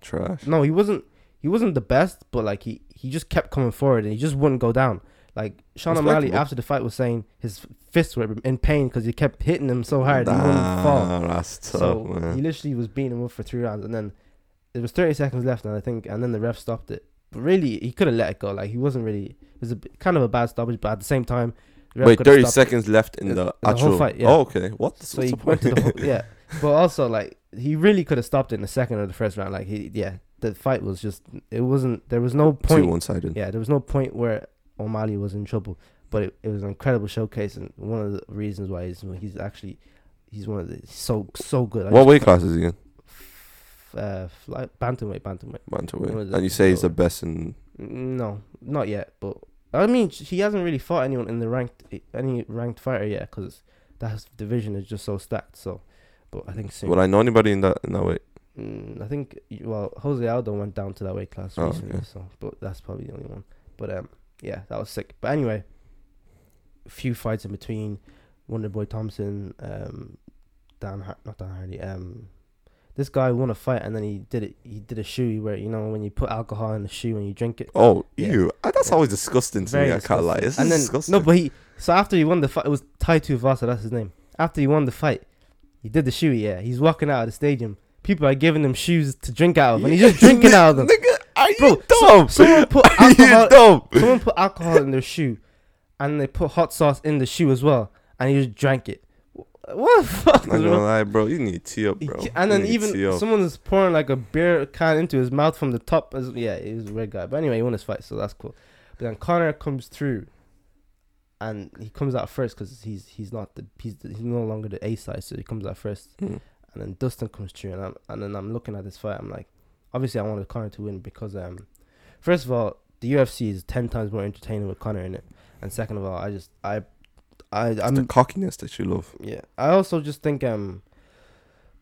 Trash. no, he wasn't. He wasn't the best, but like he he just kept coming forward and he just wouldn't go down. Like Sean O'Malley after the fight was saying his fists were in pain because he kept hitting him so hard he wouldn't fall. That's tough, So man. he literally was beating him up for three rounds, and then there was thirty seconds left, and I think, and then the ref stopped it. But really, he could have let it go. Like he wasn't really. It was a kind of a bad stoppage, but at the same time, Wait, 30 stopped it. seconds left in In- the the actual fight, yeah. Oh, okay. What? So What's he the went to the whole, yeah. <laughs> But also, like he really could have stopped it in the second or the first round. Like he, yeah, the fight was just. It wasn't. There was no Too point. one sided. Yeah, there was no point where O'Malley was in trouble, but it, it was an incredible showcase, and one of the reasons why he's he's actually he's one of the so so good. I What weight class is he in? Uh, fly, bantamweight, bantamweight. Bantamweight. One of the- And you say he's the best in. No, not yet. But I mean, he hasn't really fought anyone in the ranked any ranked fighter yet because that division is just so stacked. So, but I think soon. Would I know anybody in that in that weight? Mm, I think well, Jose Aldo went down to that weight class Oh, recently, so but that's probably the only one. But um, yeah, that was sick. But anyway, a few fights in between. Wonder Boy Thompson, um, Dan, Har- not Dan Hardy. Um, this guy won a fight and then he did it. He did a shoe where you know when you put alcohol in the shoe and you drink it. Oh, Yeah. ew. Uh, That's Yeah. always disgusting to Very me. I can't lie. disgusting. It's and then disgusting. no, but he so after he won the fight, it was Tai Tuivasa. That's his name. After he won the fight, he did the shoe. Yeah, he's walking out of the stadium. People are giving him shoes to drink out of, and he's just drinking out of them. Nigga, are you Bro, so- someone put <laughs> alcohol. dumb? someone put alcohol in their shoe, and they put hot sauce in the shoe as well, and he just drank it. What the fuck? I'm not gonna lie, bro. You need to tee up, bro. and then even someone is pouring like a beer can into his mouth from the top. As, yeah, he was a weird guy. But anyway, he won his fight, so that's cool. But then Conor comes through, and he comes out first because he's he's not the he's the, he's no longer the A side, so he comes out first. Mm. And then Dustin comes through, and I'm and then I'm looking at this fight. I'm like, obviously I wanted Conor to win because um, first of all, the UFC is ten times more entertaining with Conor in it, and second of all, I just I I It's I'm the cockiness that you love. yeah, I also just think um,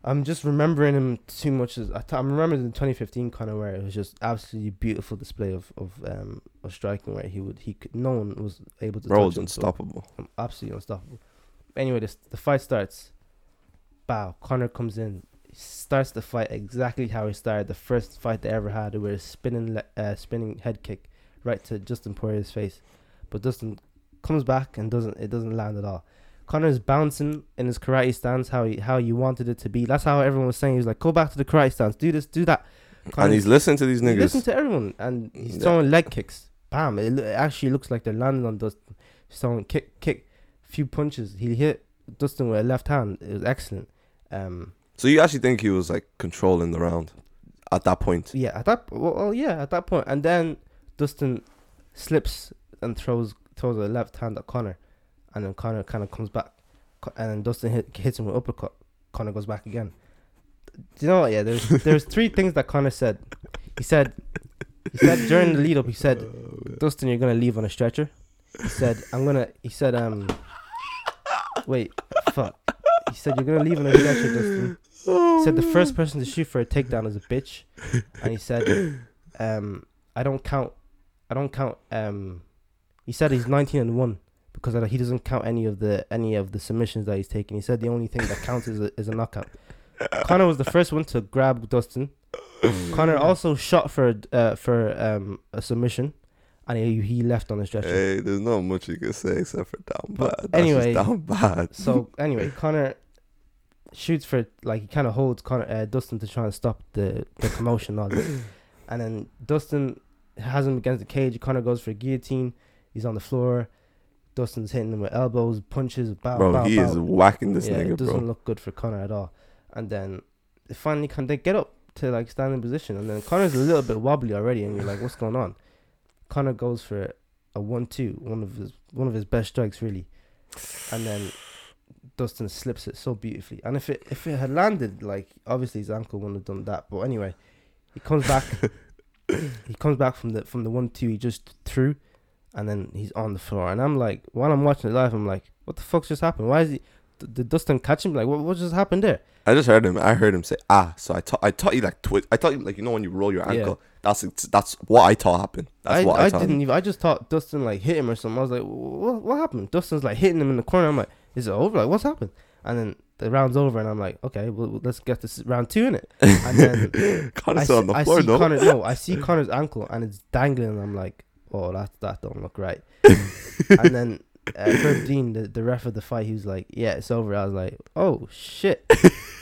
I'm just remembering him too much. As I t- I'm remembering the 2015 kind of where it was just absolutely beautiful display of of um of striking where he would he could no one was able to Bro, it's him, so unstoppable. Absolutely unstoppable. Anyway, this the fight starts. Bow, Conor comes in, starts the fight exactly how he started the first fight they ever had, where a spinning le- uh, spinning head kick right to Dustin Poirier's face, but Dustin comes back and doesn't it doesn't land at all. Conor's bouncing in his karate stance how he how you wanted it to be. That's how everyone was saying. He was like, "Go back to the karate stance. Do this. Do that." and he's listening to these niggas. to everyone, and he's Yeah. throwing leg kicks. Bam! It, it actually looks like they're landing on Dustin. He's throwing kick, kick, few punches. He hit Dustin with a left hand. It was excellent. Um, So you actually think he was like controlling the round at that point? yeah, at that well, yeah, at that point, and then Dustin slips and throws throws a left hand at Conor, and then Conor kind of comes back, and then Dustin hit, hits him with uppercut. Conor goes back again. Do you know what? Yeah, there's <laughs> there's three things that Conor said. He said he said during the lead up. He said, "Dustin, you're gonna leave on a stretcher." He said, "I'm gonna." He said, "Um, wait, fuck." He said, "You're gonna leave on a stretcher, Dustin." He said the first person to shoot for a takedown is a bitch, and he said, <laughs> um, I don't count, I don't count. Um, he said he's 19 and one because he doesn't count any of the any of the submissions that he's taken. He said the only thing that counts is a, is a knockout. Conor was the first one to grab Dustin. Conor <laughs> also shot for uh, for um a submission, and he, he left on the stretcher. Hey, there's not much you can say except for down But bad. That's anyway, just down bad. So <laughs> anyway, Conor shoots for like he kind of holds Conor uh, Dustin to try and stop the the commotion <coughs> and then Dustin has him against the cage. Conor goes for a guillotine. He's on the floor. Dustin's hitting him with elbows, punches, bow, bro, bow, he bow. is whacking this yeah, nigga, it doesn't bro. look good for Conor at all. And then they finally can they get up to like standing position, and then Conor's a little bit wobbly already, and you're like, what's going on? Conor goes for a one-two, one of his one of his best strikes really, and then Dustin slips it so beautifully. And if it if it had landed, like obviously his ankle wouldn't have done that. But anyway, he comes back. <laughs> he comes back from the from the one-two he just threw, and then he's on the floor. And I'm like, while I'm watching it live, I'm like, what the fuck just happened? Why is he? Did Dustin catch him? Like, what, what just happened there? I just heard him. I heard him say ah. So I thought I thought you like twist. I thought you like you know when you roll your Yeah. ankle. That's that's what I thought happened. That's I, what I, I thought. didn't even. I just thought Dustin like hit him or something. I was like, what, what happened? Dustin's like hitting him in the corner. I'm like, is it over? Like, what's happened? And then the round's over, and I'm like, okay, well, let's get this round two in it. And then <laughs> Conor's I see, on the I floor see though. Conor. No, I see Conor's ankle, and it's dangling. And I'm like, oh, that that don't look right. <laughs> and then uh, Herb Dean, the, the ref of the fight, he was like, yeah, it's over. I was like, oh shit.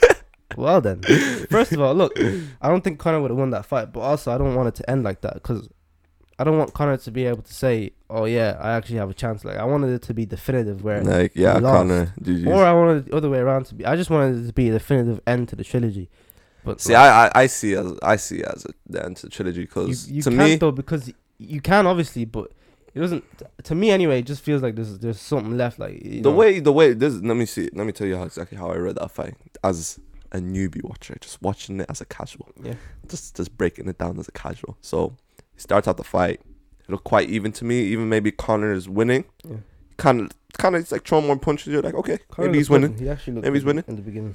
<laughs> well then, first of all, look, I don't think Conor would have won that fight, but also I don't want it to end like that because I don't want Conor to be able to say, "Oh yeah, I actually have a chance." Like I wanted it to be definitive, where, Like yeah. Conor. GG's. or I wanted the other way around to be. I just wanted it to be a definitive end to the trilogy. But See, I, I I see as I see as a, the end to the trilogy because you to can't me though because you can obviously, but it doesn't. To me anyway, it just feels like there's there's something left. Like you the know. way the way this let me see let me tell you how exactly how I read that fight as a newbie watcher just watching it as a casual Yeah. just just breaking it down as a casual so he starts out the fight it looked quite even to me even maybe Conor is winning Yeah. kind of kind of it's like throwing more punches you're like okay Conor maybe he's winning He actually Maybe he's winning. in the beginning.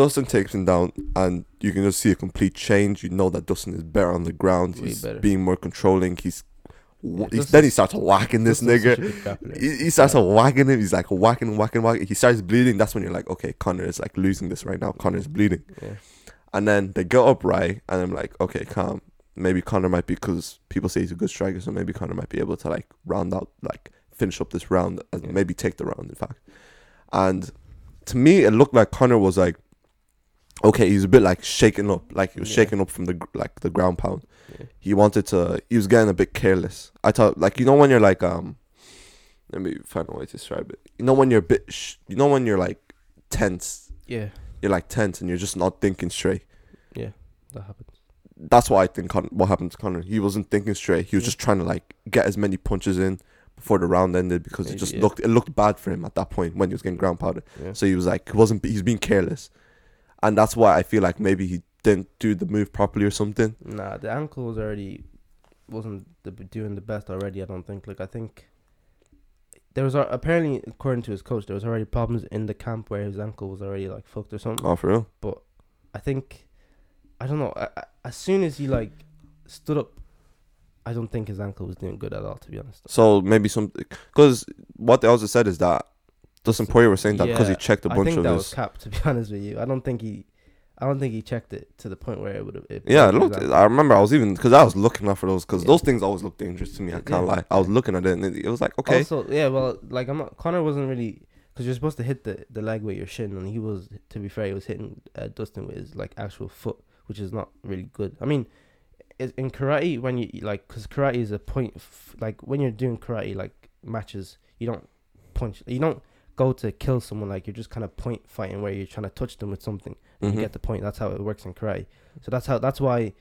Dustin takes him down and you can just see a complete change you know that Dustin is better on the ground Way he's better. being more controlling he's, Yeah, he's then he starts whacking this nigga such a good grappler. he, he starts whacking him. He's like whacking, whacking, whacking. He starts bleeding. That's when you're like, okay, Conor is like losing this right now. Conor is bleeding. Yeah. And then they get up right, and I'm like, okay, calm. Maybe Conor might be because people say he's a good striker, so maybe Conor might be able to like round out, like finish up this round, and Yeah. maybe take the round. In fact, and to me, it looked like Conor was like, okay, he's a bit like shaken up, like he was Yeah. shaken up from the like the ground pound Yeah. he wanted to he was getting a bit careless i thought like you know when you're like um let me find a way to describe it you know when you're a bit sh- you know when you're like tense. Yeah, You're like tense, and you're just not thinking straight. yeah, that happens. That's why I think Con- what happened to Conor. He wasn't thinking straight. He was Yeah. just trying to like get as many punches in before the round ended because it just looked it looked bad for him at that point when he was getting ground powder. So he was like, he wasn't he's being careless, and that's why I feel like maybe he didn't do the move properly or something. Nah, the ankle was already wasn't the, doing the best already. I don't think. Like I think there was apparently according to his coach there was already problems in the camp where his ankle was already like fucked or something. Oh, for real? But I think I don't know. I, I, as soon as he like stood up, I don't think his ankle was doing good at all. To be honest. So maybe some because what they also said is that Dustin Poirier was saying that because he checked a bunch I think of that his. was cap. To be <laughs> honest with you, I don't think he. I don't think he checked it to the point where it would have. Yeah, it looked. I remember I was even because I was looking out for those because Yeah. those things always look dangerous to me. I can't Yeah. lie. I was looking at it and it, it was like okay, Also, yeah, well, like I'm not, Conor wasn't really because you're supposed to hit the, the leg with your shin, and he was, to be fair, he was hitting uh, Dustin with his like actual foot, which is not really good. I mean, in karate, when you like, because karate is a point, f- like when you're doing karate like matches, you don't punch, you don't go to kill someone, like you're just kind of point fighting where you're trying to touch them with something. Mhm. You get the point. That's how it works in karate. So that's how that's why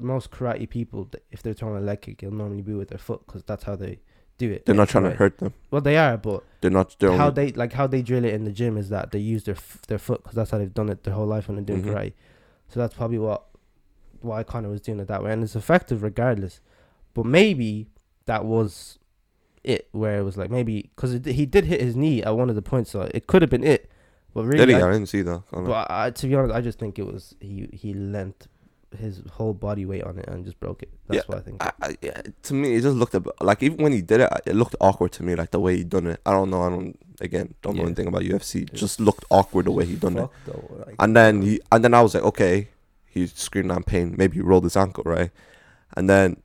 most karate people, if they're throwing a leg kick, they'll normally be with their foot because that's how they do it. they're not trying to hurt them. Well, they are, but They're not. They're how they like how they drill it in the gym is that they use their f- their foot because that's how they've done it their whole life when they're doing Mhm. karate. So that's probably what why Conor was doing it that way, and it's effective regardless. But maybe that was it, where it was like maybe because he did hit his knee at one of the points, so it could have been it. But really, Did he? I- I didn't see that. I but I, to be honest, I just think it was he he lent his whole body weight on it and just broke it. That's Yeah, what I think. I, I, yeah, to me, it just looked a bit, like even when he did it, it looked awkward to me, like the way he done it. I don't know. I don't again don't know anything about UFC. It just looked awkward the way he done it. Though, like- And then he and then I was like, okay, he's screaming out pain. Maybe he rolled his ankle, right? And then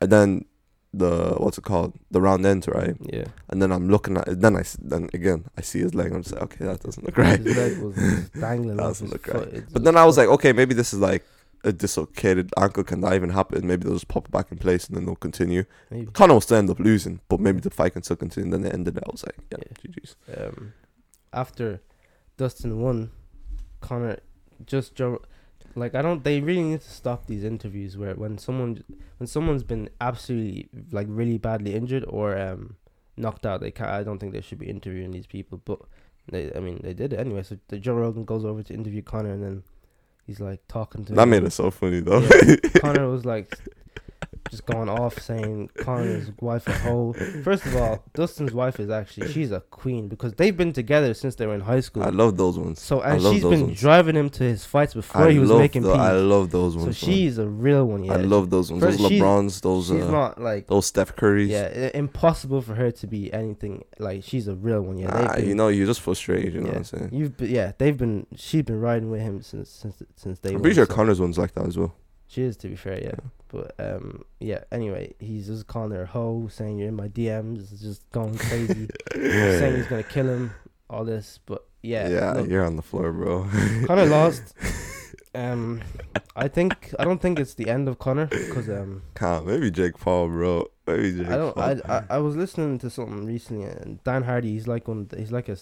and then the what's it called? The round ends, right? yeah, And then I'm looking at it. Then i then again I see his leg. I'm just like, okay, that doesn't look right. His leg was <laughs> dangling. That doesn't look right. It's But then I was like, okay, maybe this is like a dislocated ankle. Can that even happen? Maybe they'll just pop it back in place and then they'll continue. maybe. Conor will still end up losing, but maybe the fight can still continue. and Then they ended it. I was like, yeah, Yeah. GG's. um, after Dustin won, Conor just Joe. Like I don't. They really need to stop these interviews where when someone when someone's been absolutely like really badly injured or um knocked out, they can't. I don't think they should be interviewing these people. But they, I mean, they did it anyway. So the Joe Rogan goes over to interview Conor, and then he's like talking to That him. made it so funny though. Yeah. <laughs> Conor was like just going off saying Conor's wife a hoe. First of all, Dustin's wife is actually she's a queen because they've been together since they were in high school. I love those ones. so and she's been ones. driving him to his fights before I he was love making tho- I love those So ones. man. she's a real one, yeah. I love those ones. First, Those LeBrons, those She's uh, not like those Steph Currys. yeah, impossible for her to be anything like she's a real one. Yeah, Nah, they've you know, you're just frustrated. You know yeah. what I'm saying? You've been, yeah, they've been. She's been riding with him since since since day I'm pretty sure so- Conor's one's like that as well. She is, to be fair, yeah. But um, yeah. Anyway, he's just calling her a hoe, saying you're in my DMs, just going crazy, <laughs> saying he's gonna kill him. All this, but yeah, yeah, look, you're on the floor, bro. <laughs> Conor lost. <laughs> Um, I think I don't think it's the end of Conor because um, Can't. Maybe Jake Paul, bro. Maybe Jake I don't. Paul. I, I I was listening to something recently, and Dan Hardy, he's like one. He's like a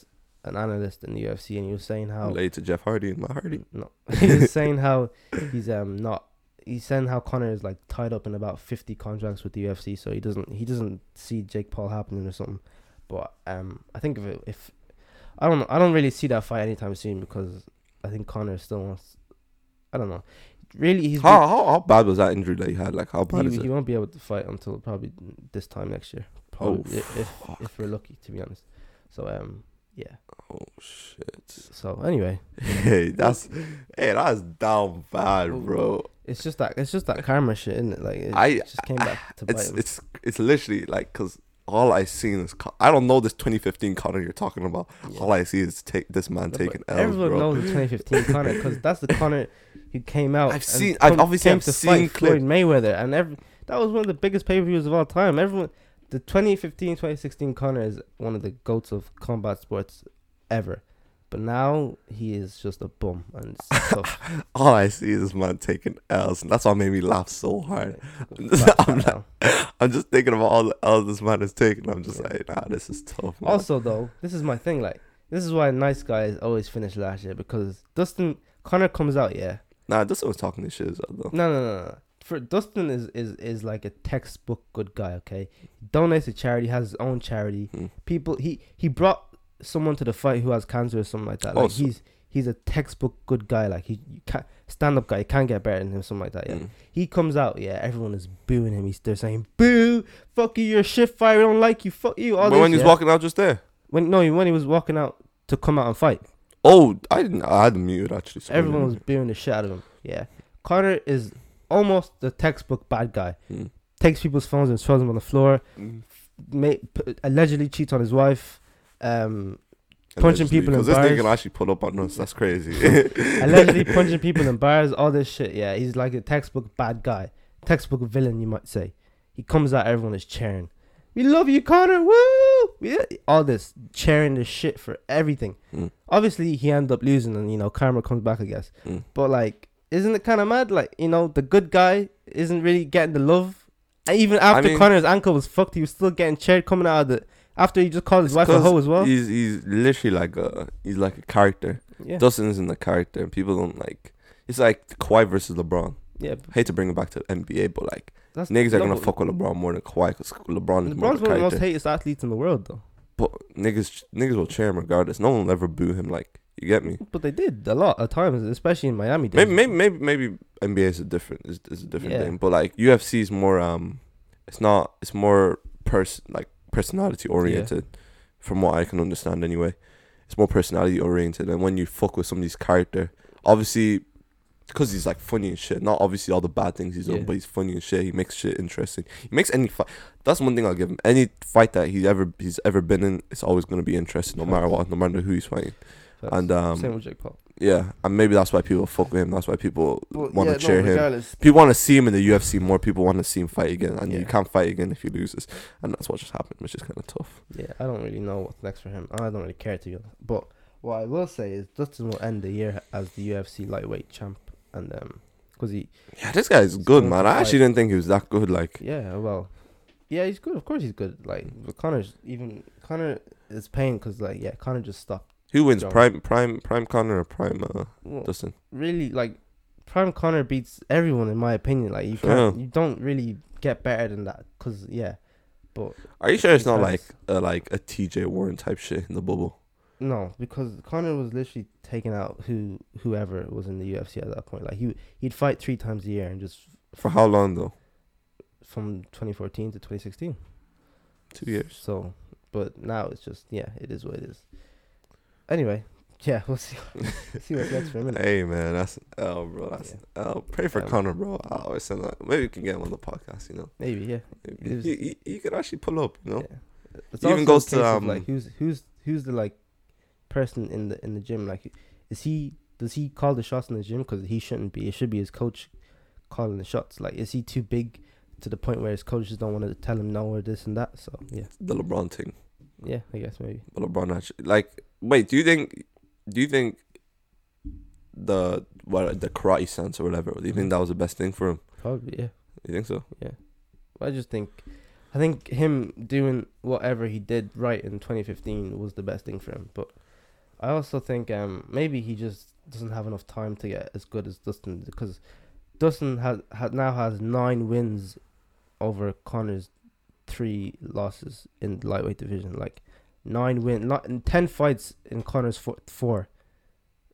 an analyst in the UFC, and he was saying how Related to Jeff Hardy and Matt Hardy. No, he was saying how he's um not. He's saying how Conor is like tied up in about fifty contracts with the UFC, so he doesn't he doesn't see Jake Paul happening or something. But um, I think if it, if I don't know, I don't really see that fight anytime soon because I think Conor still wants. I don't know. Really, he's How, how how bad was that injury that he had? Like how bad he, is he it? won't be able to fight until probably this time next year. Probably if if, fuck. if we're lucky, to be honest. So um, yeah. Oh shit. So anyway, <laughs> Hey, that's hey, that's down bad, Oh, bro. It's just that it's just that karma shit, isn't it? Like it I- just came back to bite It's him. it's it's literally like because all I seen is I don't know this 2015 Conor you're talking about. Yeah. All I see is take this man No, taking L's, Everyone bro. knows the 2015 <laughs> Conor because that's the Conor who came out. I've seen- I've obviously came I've to seen fight clip- Floyd Mayweather, and every that was one of the biggest pay per views of all time. Everyone, the 2015 2016 Conor is one of the goats of combat sports ever. But now he is just a bum, and. <laughs> All I see is this man taking L's, and that's what made me laugh so hard. <laughs> I'm like- <laughs> I'm just thinking about all the L's this man is taking. I'm just Yeah. like, nah, this is tough. Man. Also, though, this is my thing. Like, this is why nice guys always finish last year because Dustin Conor comes out, yeah. Nah, Dustin was talking this shit as well, though. No, no, no, no. For Dustin is is is like a textbook good guy. Okay, he donates to charity, has his own charity. Hmm. People, he he brought someone to the fight who has cancer or something like that. Oh, Like so- he's he's a textbook good guy. Like he can't stand up guy. You can't get better than him. Something like that. Yeah. Mm. He comes out, yeah. Everyone is booing him. He's they're saying, "Boo! Fuck you! You're a shit fire. We don't like you. Fuck you." All But this, when he was yeah. walking out just there. when no, when he was walking out to come out and fight, Oh, I didn't. I had him muted actually. so everyone was booing the shit out of him. Yeah, Conor is almost the textbook bad guy. Mm. Takes people's phones and throws them on the floor. Mm. May, p- allegedly cheats on his wife. Um, Punching people in 'cause this nigga bars. actually pull up on us. That's crazy. <laughs> allegedly <laughs> punching people in bars. All this shit. Yeah, he's like a textbook bad guy, textbook villain, you might say. He comes out, everyone is cheering. We love you, Conor. Woo! Yeah, all this cheering this shit for everything. Mm. Obviously, he ended up losing, and you know, karma comes back, I guess. Mm. But like, isn't it kind of mad? Like, you know, the good guy isn't really getting the love. And even after mean- Conor's ankle was fucked, he was still getting cheered coming out of the. After he just called his wife a hoe as well. He's he's literally like a he's like a character. Yeah, Dustin isn't a character. People don't like. It's like Kawhi versus LeBron. yeah. hate to bring it back to NBA, but like That's niggas are gonna fuck with LeBron more than Kawhi because LeBron is more LeBron's of one of the most hated athletes in the world, though. But niggas niggas will cheer him regardless. No one will ever boo him. Like you get me? But they did a lot of times, especially in Miami. Maybe maybe maybe maybe NBA is a different is, is a different Yeah. thing. But like UFC is more um, it's not it's more person like personality oriented, from what I can understand anyway. It's more personality oriented, and when you fuck with somebody's character, obviously. Because he's like funny and shit. Not obviously all the bad things he's Yeah. done, but he's funny and shit. He makes shit interesting. He makes any fight. That's one thing I'll give him. Any fight that he's ever he's ever been in, it's always gonna be interesting, no matter what, no matter who he's fighting. Facts. And um, Same with Jake Paul. yeah, and maybe that's why people fuck with him. That's why people But want to yeah, no, cheer him. People want to see him in the UFC more. People want to see him fight again, and Yeah. you can't fight again if he loses, and that's what just happened, which is kind of tough. Yeah, I don't really know what's next for him. I don't really care to be honest. But what I will say is Dustin will end the year as the UFC lightweight champ, and um, because he, Yeah, this guy is good, man. I actually didn't think he was that good. Like, yeah, well, yeah, he's good. Of course, he's good. Like, but Conor's even Conor is paying because like yeah, Conor just stopped. Who wins, John. prime, prime, prime Conor or prime uh, Well, Dustin? really, like Prime Conor beats everyone in my opinion. Like you can't, you don't really get better than that. Cause yeah, but Are you sure it's not like a, like a TJ Warren type shit in the bubble? No, because Conor was literally taking out who whoever was in the UFC at that point. Like he he'd fight three times a year and just For how long though? from 2014 to 2016. Two years. So, but now it's just yeah, it is what it is. Anyway, yeah, <laughs> we'll see see what's next for a minute. Hey man, that's oh bro, that's oh pray for Um, Conor, bro. I always say that. Maybe we can get him on the podcast. You know, Maybe yeah. Maybe. Was- he, he, he could actually pull up. You know, yeah. It's Even goes to, um, like who's who's who's the like person in the in the gym. Like, is he does he call the shots in the gym? Because he shouldn't be. It should be his coach calling the shots. Like, is he too big to the point where his coaches don't want to tell him no or this and that? So yeah, the LeBron thing. yeah, I guess maybe. But LeBron actually like. Wait, do you think? Do you think the what the karate sense or whatever? Do you think that was the best thing for him? Probably yeah. You think so? Yeah. I just think, I think him doing whatever he did right in 2015 was the best thing for him. But I also think um maybe he just doesn't have enough time to get as good as Dustin because Dustin has ha, now has nine wins over Conor's three losses in the lightweight division. Like nine win, not in ten fights in Conor's four. four.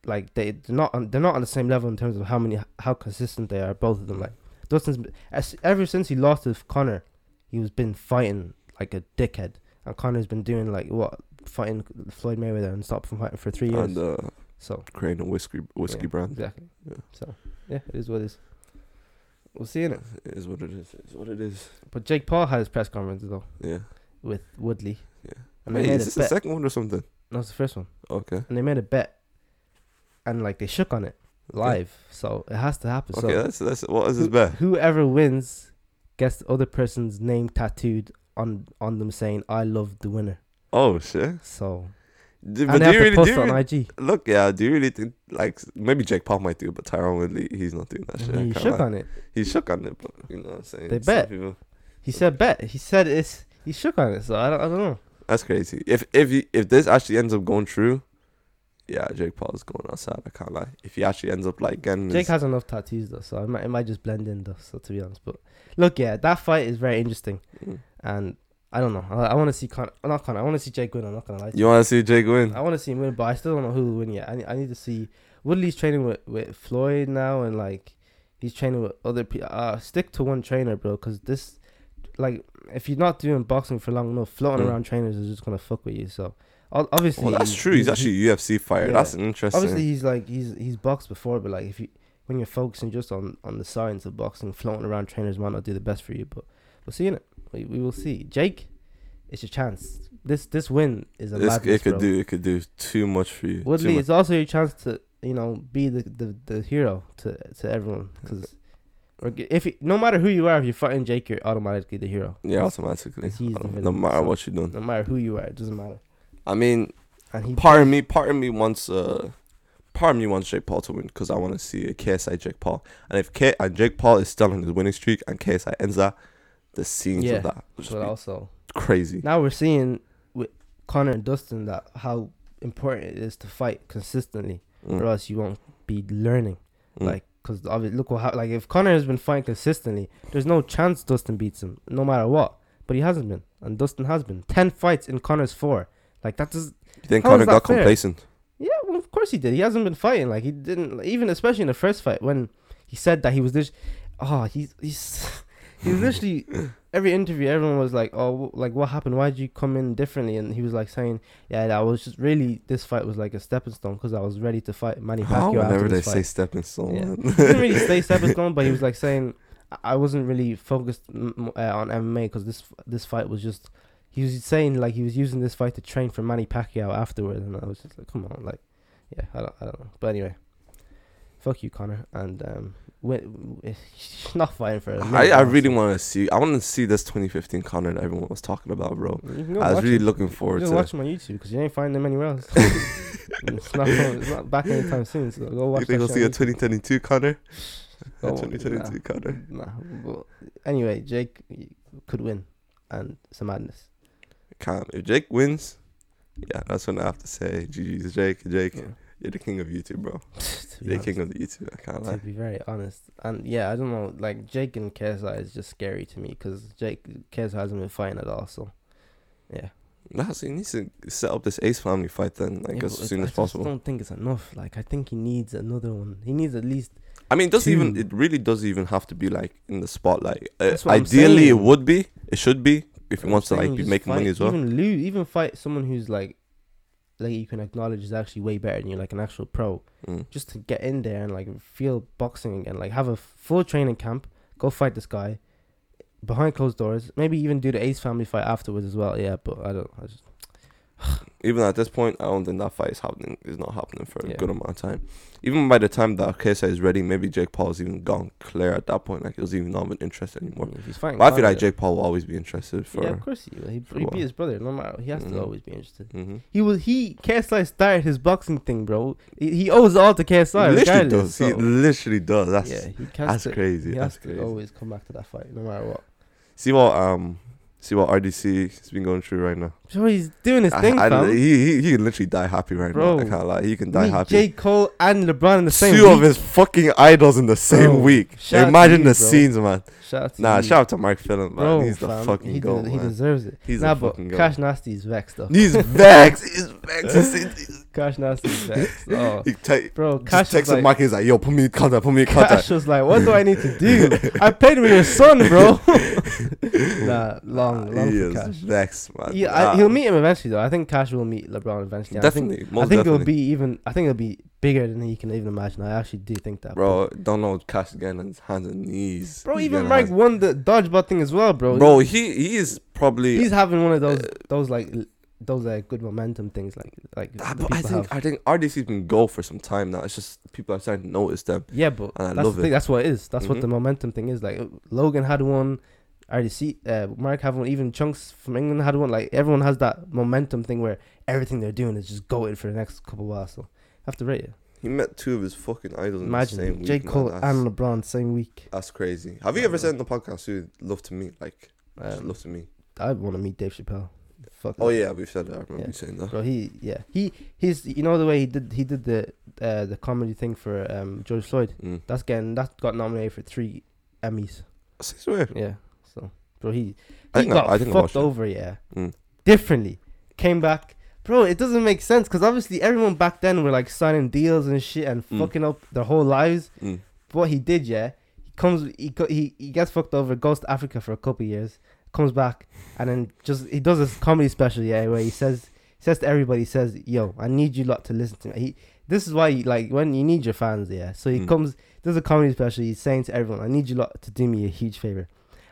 Like they they're not on, they're not on the same level in terms of how many how consistent they are. Both of them like. Dustin's as, ever since he lost to Conor, he was been fighting like a dickhead, and Conor's been doing like what fighting Floyd Mayweather and stopped from fighting for three years. And uh, so creating a whiskey whiskey yeah, brand. exactly. Yeah. So yeah, it is what it is. We'll see in it. It is what it is. It's what it is. But Jake Paul had his press conference though Yeah. with Woodley. Yeah. And made is this the second one or something? No, it's the first one. Okay. And they made a bet, and like they shook on it live. So it has to happen. Okay, so that's that's what is this bet? whoever wins gets the other person's name tattooed on on them saying "I love the winner." Oh shit! So Do, and but they do you really, do you on IG. look? Yeah, do you really think like maybe Jake Paul might do, it, but Tyron Woodley he's not doing that shit. he shook lie. on it. He shook on it, but you know what I'm saying. They Some bet. people- He said bet. He said it's he shook on it. So I don't I don't know. That's crazy. If if if this actually ends up going true, yeah, Jake Paul is going outside. I can't lie. If he actually ends up like getting Jake his, has enough tattoos though, so it might, it might just blend in though. So to be honest, but look, yeah, that fight is very interesting, Mm. and I don't know. I, I want to see Con, not Con. I want to see Jake win. I'm not gonna lie. To you want to see Jake win? I want to see him win, but I still don't know who will win yet. I need, I need to see Woodley's training with, with Floyd now, and like he's training with other people. Uh, stick to one trainer, bro, because this, like, if you're not doing boxing for long enough, floating Mm. around trainers is just gonna fuck with you. So, obviously, Well, that's he's- true. He's he- actually a UFC fighter. Yeah. That's interesting. obviously he's like he's he's boxed before, but like if you when you're focusing just on on the science of boxing, floating around trainers might not do the best for you. But we'll seeing it. We, we will see. Jake, it's your chance. This this win is a madness, it could bro. do it could do too much for you. Woodley, it's also your chance to you know be the the, the hero to to everyone because if you, no matter who you are, if you're fighting Jake, you're automatically the hero. Yeah, automatically. No matter what you're doing. No matter who you are, it doesn't matter. I mean, And part of me, part of me wants uh, part of me wants Jake Paul to win because I want to see a KSI Jake Paul. And if K and Jake Paul is still on his winning streak and KSI ends that, the scenes Yeah, of that but also crazy. now we're seeing with Conor and Dustin that how important it is to fight consistently, Mm, or else you won't be learning. mm. Like, cause obviously, look what hap- like if Conor has been fighting consistently, there's no chance Dustin beats him, no matter what. But he hasn't been, and Dustin has been. Ten fights in Conor's four. Like that does. you think how Conor is that got fair? complacent? Yeah, well, of course he did. He hasn't been fighting. Like he didn't even, especially in the first fight when he said that he was this. Oh, he's he's <laughs> he was literally every interview. Everyone was like, "Oh, like what happened? Why did you come in differently?" And he was like saying, "Yeah, that was just really this fight was like a stepping stone because I was ready to fight Manny Pacquiao whenever after they this say stepping stone, Yeah. <laughs> he didn't really say stepping stone, but he was like saying, "I- "I wasn't really focused uh, on MMA because this this fight was just." He was saying like he was using this fight to train for Manny Pacquiao afterwards, and I was just like, "Come on, like." yeah, I don't, I don't know. But anyway, fuck you, Conor, and um, when, eh, <laughs> not fighting for. a I, I really want to see. I want to see this 2015 Conor that everyone was talking about, bro. You I was really him. looking forward can to. watch him on YouTube because you ain't finding them anywhere else. <laughs> it's not. It's not back anytime soon. So go watch. You think we'll see a 2022 Conor? <laughs> A Go- 2022 Conor. Nah, nah. But anyway, Jake could win, and it's a madness. Calm. If Jake wins, yeah, that's when I have to say, GG's Jake. Jake, Yeah. You're the king of YouTube, bro. <laughs> You're the king of the YouTube. I can't lie. to be very honest. And yeah, I don't know. Like Jake and KSI is just scary to me because Jake KSI hasn't been fighting at all. So yeah, Nah, so he needs to set up this Ace family fight then, like Yeah, as soon as just possible. I don't think it's enough. Like I think he needs another one. He needs at least. I mean, it doesn't even it really does even have to be like in the spotlight. Uh, That's what I'm ideally, it would be. It should be if he wants to like be making money as well. Even lose, even fight someone who's like, like you can acknowledge is actually way better than you, like an actual pro. Mm. Just to get in there and like feel boxing again, like have a full training camp, go fight this guy behind closed doors. Maybe even do the Ace family fight afterwards as well. Yeah, but I don't. I just Even at this point, I don't think that fight is happening. Is not happening for a Yeah. good amount of time. Even by the time that KSI is ready, maybe Jake Paul Paul's even gone clear at that point. Like he doesn't even not even interested anymore. he's fighting. But I feel like Jake Paul will always be interested for. yeah, of course he will. He, for he a his brother. No matter, he has Mhm. to always be interested. hmm He was he KSI started his boxing thing, bro. He, he owes all to KSI. he literally does. He literally does. That's yeah, he that's to, crazy. He That's has to crazy. always come back to that fight, no matter what. See what um, see what RDC has been going through right now. So he's doing his I- thing, I- fam. he, he he can literally die happy right now. I can't lie. He can die happy. J Cole and LeBron in the same Two week. of his fucking idols in the same Bro, week. shout out to Imagine the bro. scenes, man. Shout out to Nah, you. shout out to Mark Phillip, man. Bro, He's the fam, fucking he, goat, de- he deserves it. He's nah, but. Cash Nasty is vexed though. He's vexed. He's vexed. <laughs> Cash Nasty vexed. <laughs> Oh, he te- bro, Cash texted like, Mark. He's like, "Yo, put me in contact. Put me in contact." Cash was like, what do I need to do? I <laughs> played with your son, bro. <laughs> nah, long, long he for is Cash. vexed, man. Yeah, I, he'll meet him eventually though. I think Cash will meet LeBron eventually. and I think, Definitely, most I think definitely. it'll be even. I think it'll be bigger than he can even imagine. I actually do think that, Bro, don't know Cash again on his hands and knees. Bro, He's even Mike won the dodgeball thing as well, bro. Bro, he he is probably. he's having one of those uh, those like those are good momentum things, like like. Ah, but I think have. I think RDC's been go for some time now. It's just people are starting to notice them. yeah, but and I love it. That's what it is. That's what Mhm. the momentum thing is. Like Logan had one. RDC, uh, Mark had one. Even Chunkz from England had one. Like everyone has that momentum thing where everything they're doing is just going for the next couple of whiles. So I have to rate it. He met two of his fucking idols in Imagine the same week. J. Cole and LeBron same week. that's crazy. Have you ever said in the podcast who'd love to meet? Like, Um, love to meet. I'd want to meet Dave Chappelle. Fuck. Oh yeah, we've said that. I remember Yeah. you saying that. Bro, he yeah he he's you know the way he did he did the uh, the comedy thing for um George Floyd. Mm. That's getting that got nominated for three Emmys. I swear. Yeah, so bro, he I he think I- got I I fucked it. over. Yeah, Mm. differently. Came back, bro. It doesn't make sense because obviously everyone back then were like signing deals and shit and Mm. fucking up their whole lives. Mm. But what he did, yeah, he comes, he he he gets fucked over, goes to Africa for a couple of years, comes back, and then just he does this comedy special, yeah, where he says he says to everybody, he says, "Yo, I need you lot to listen to me." He this is why you, like when you need your fans, yeah. So he Mm. comes, does a comedy special. He's saying to everyone, "I need you lot to do me a huge favor.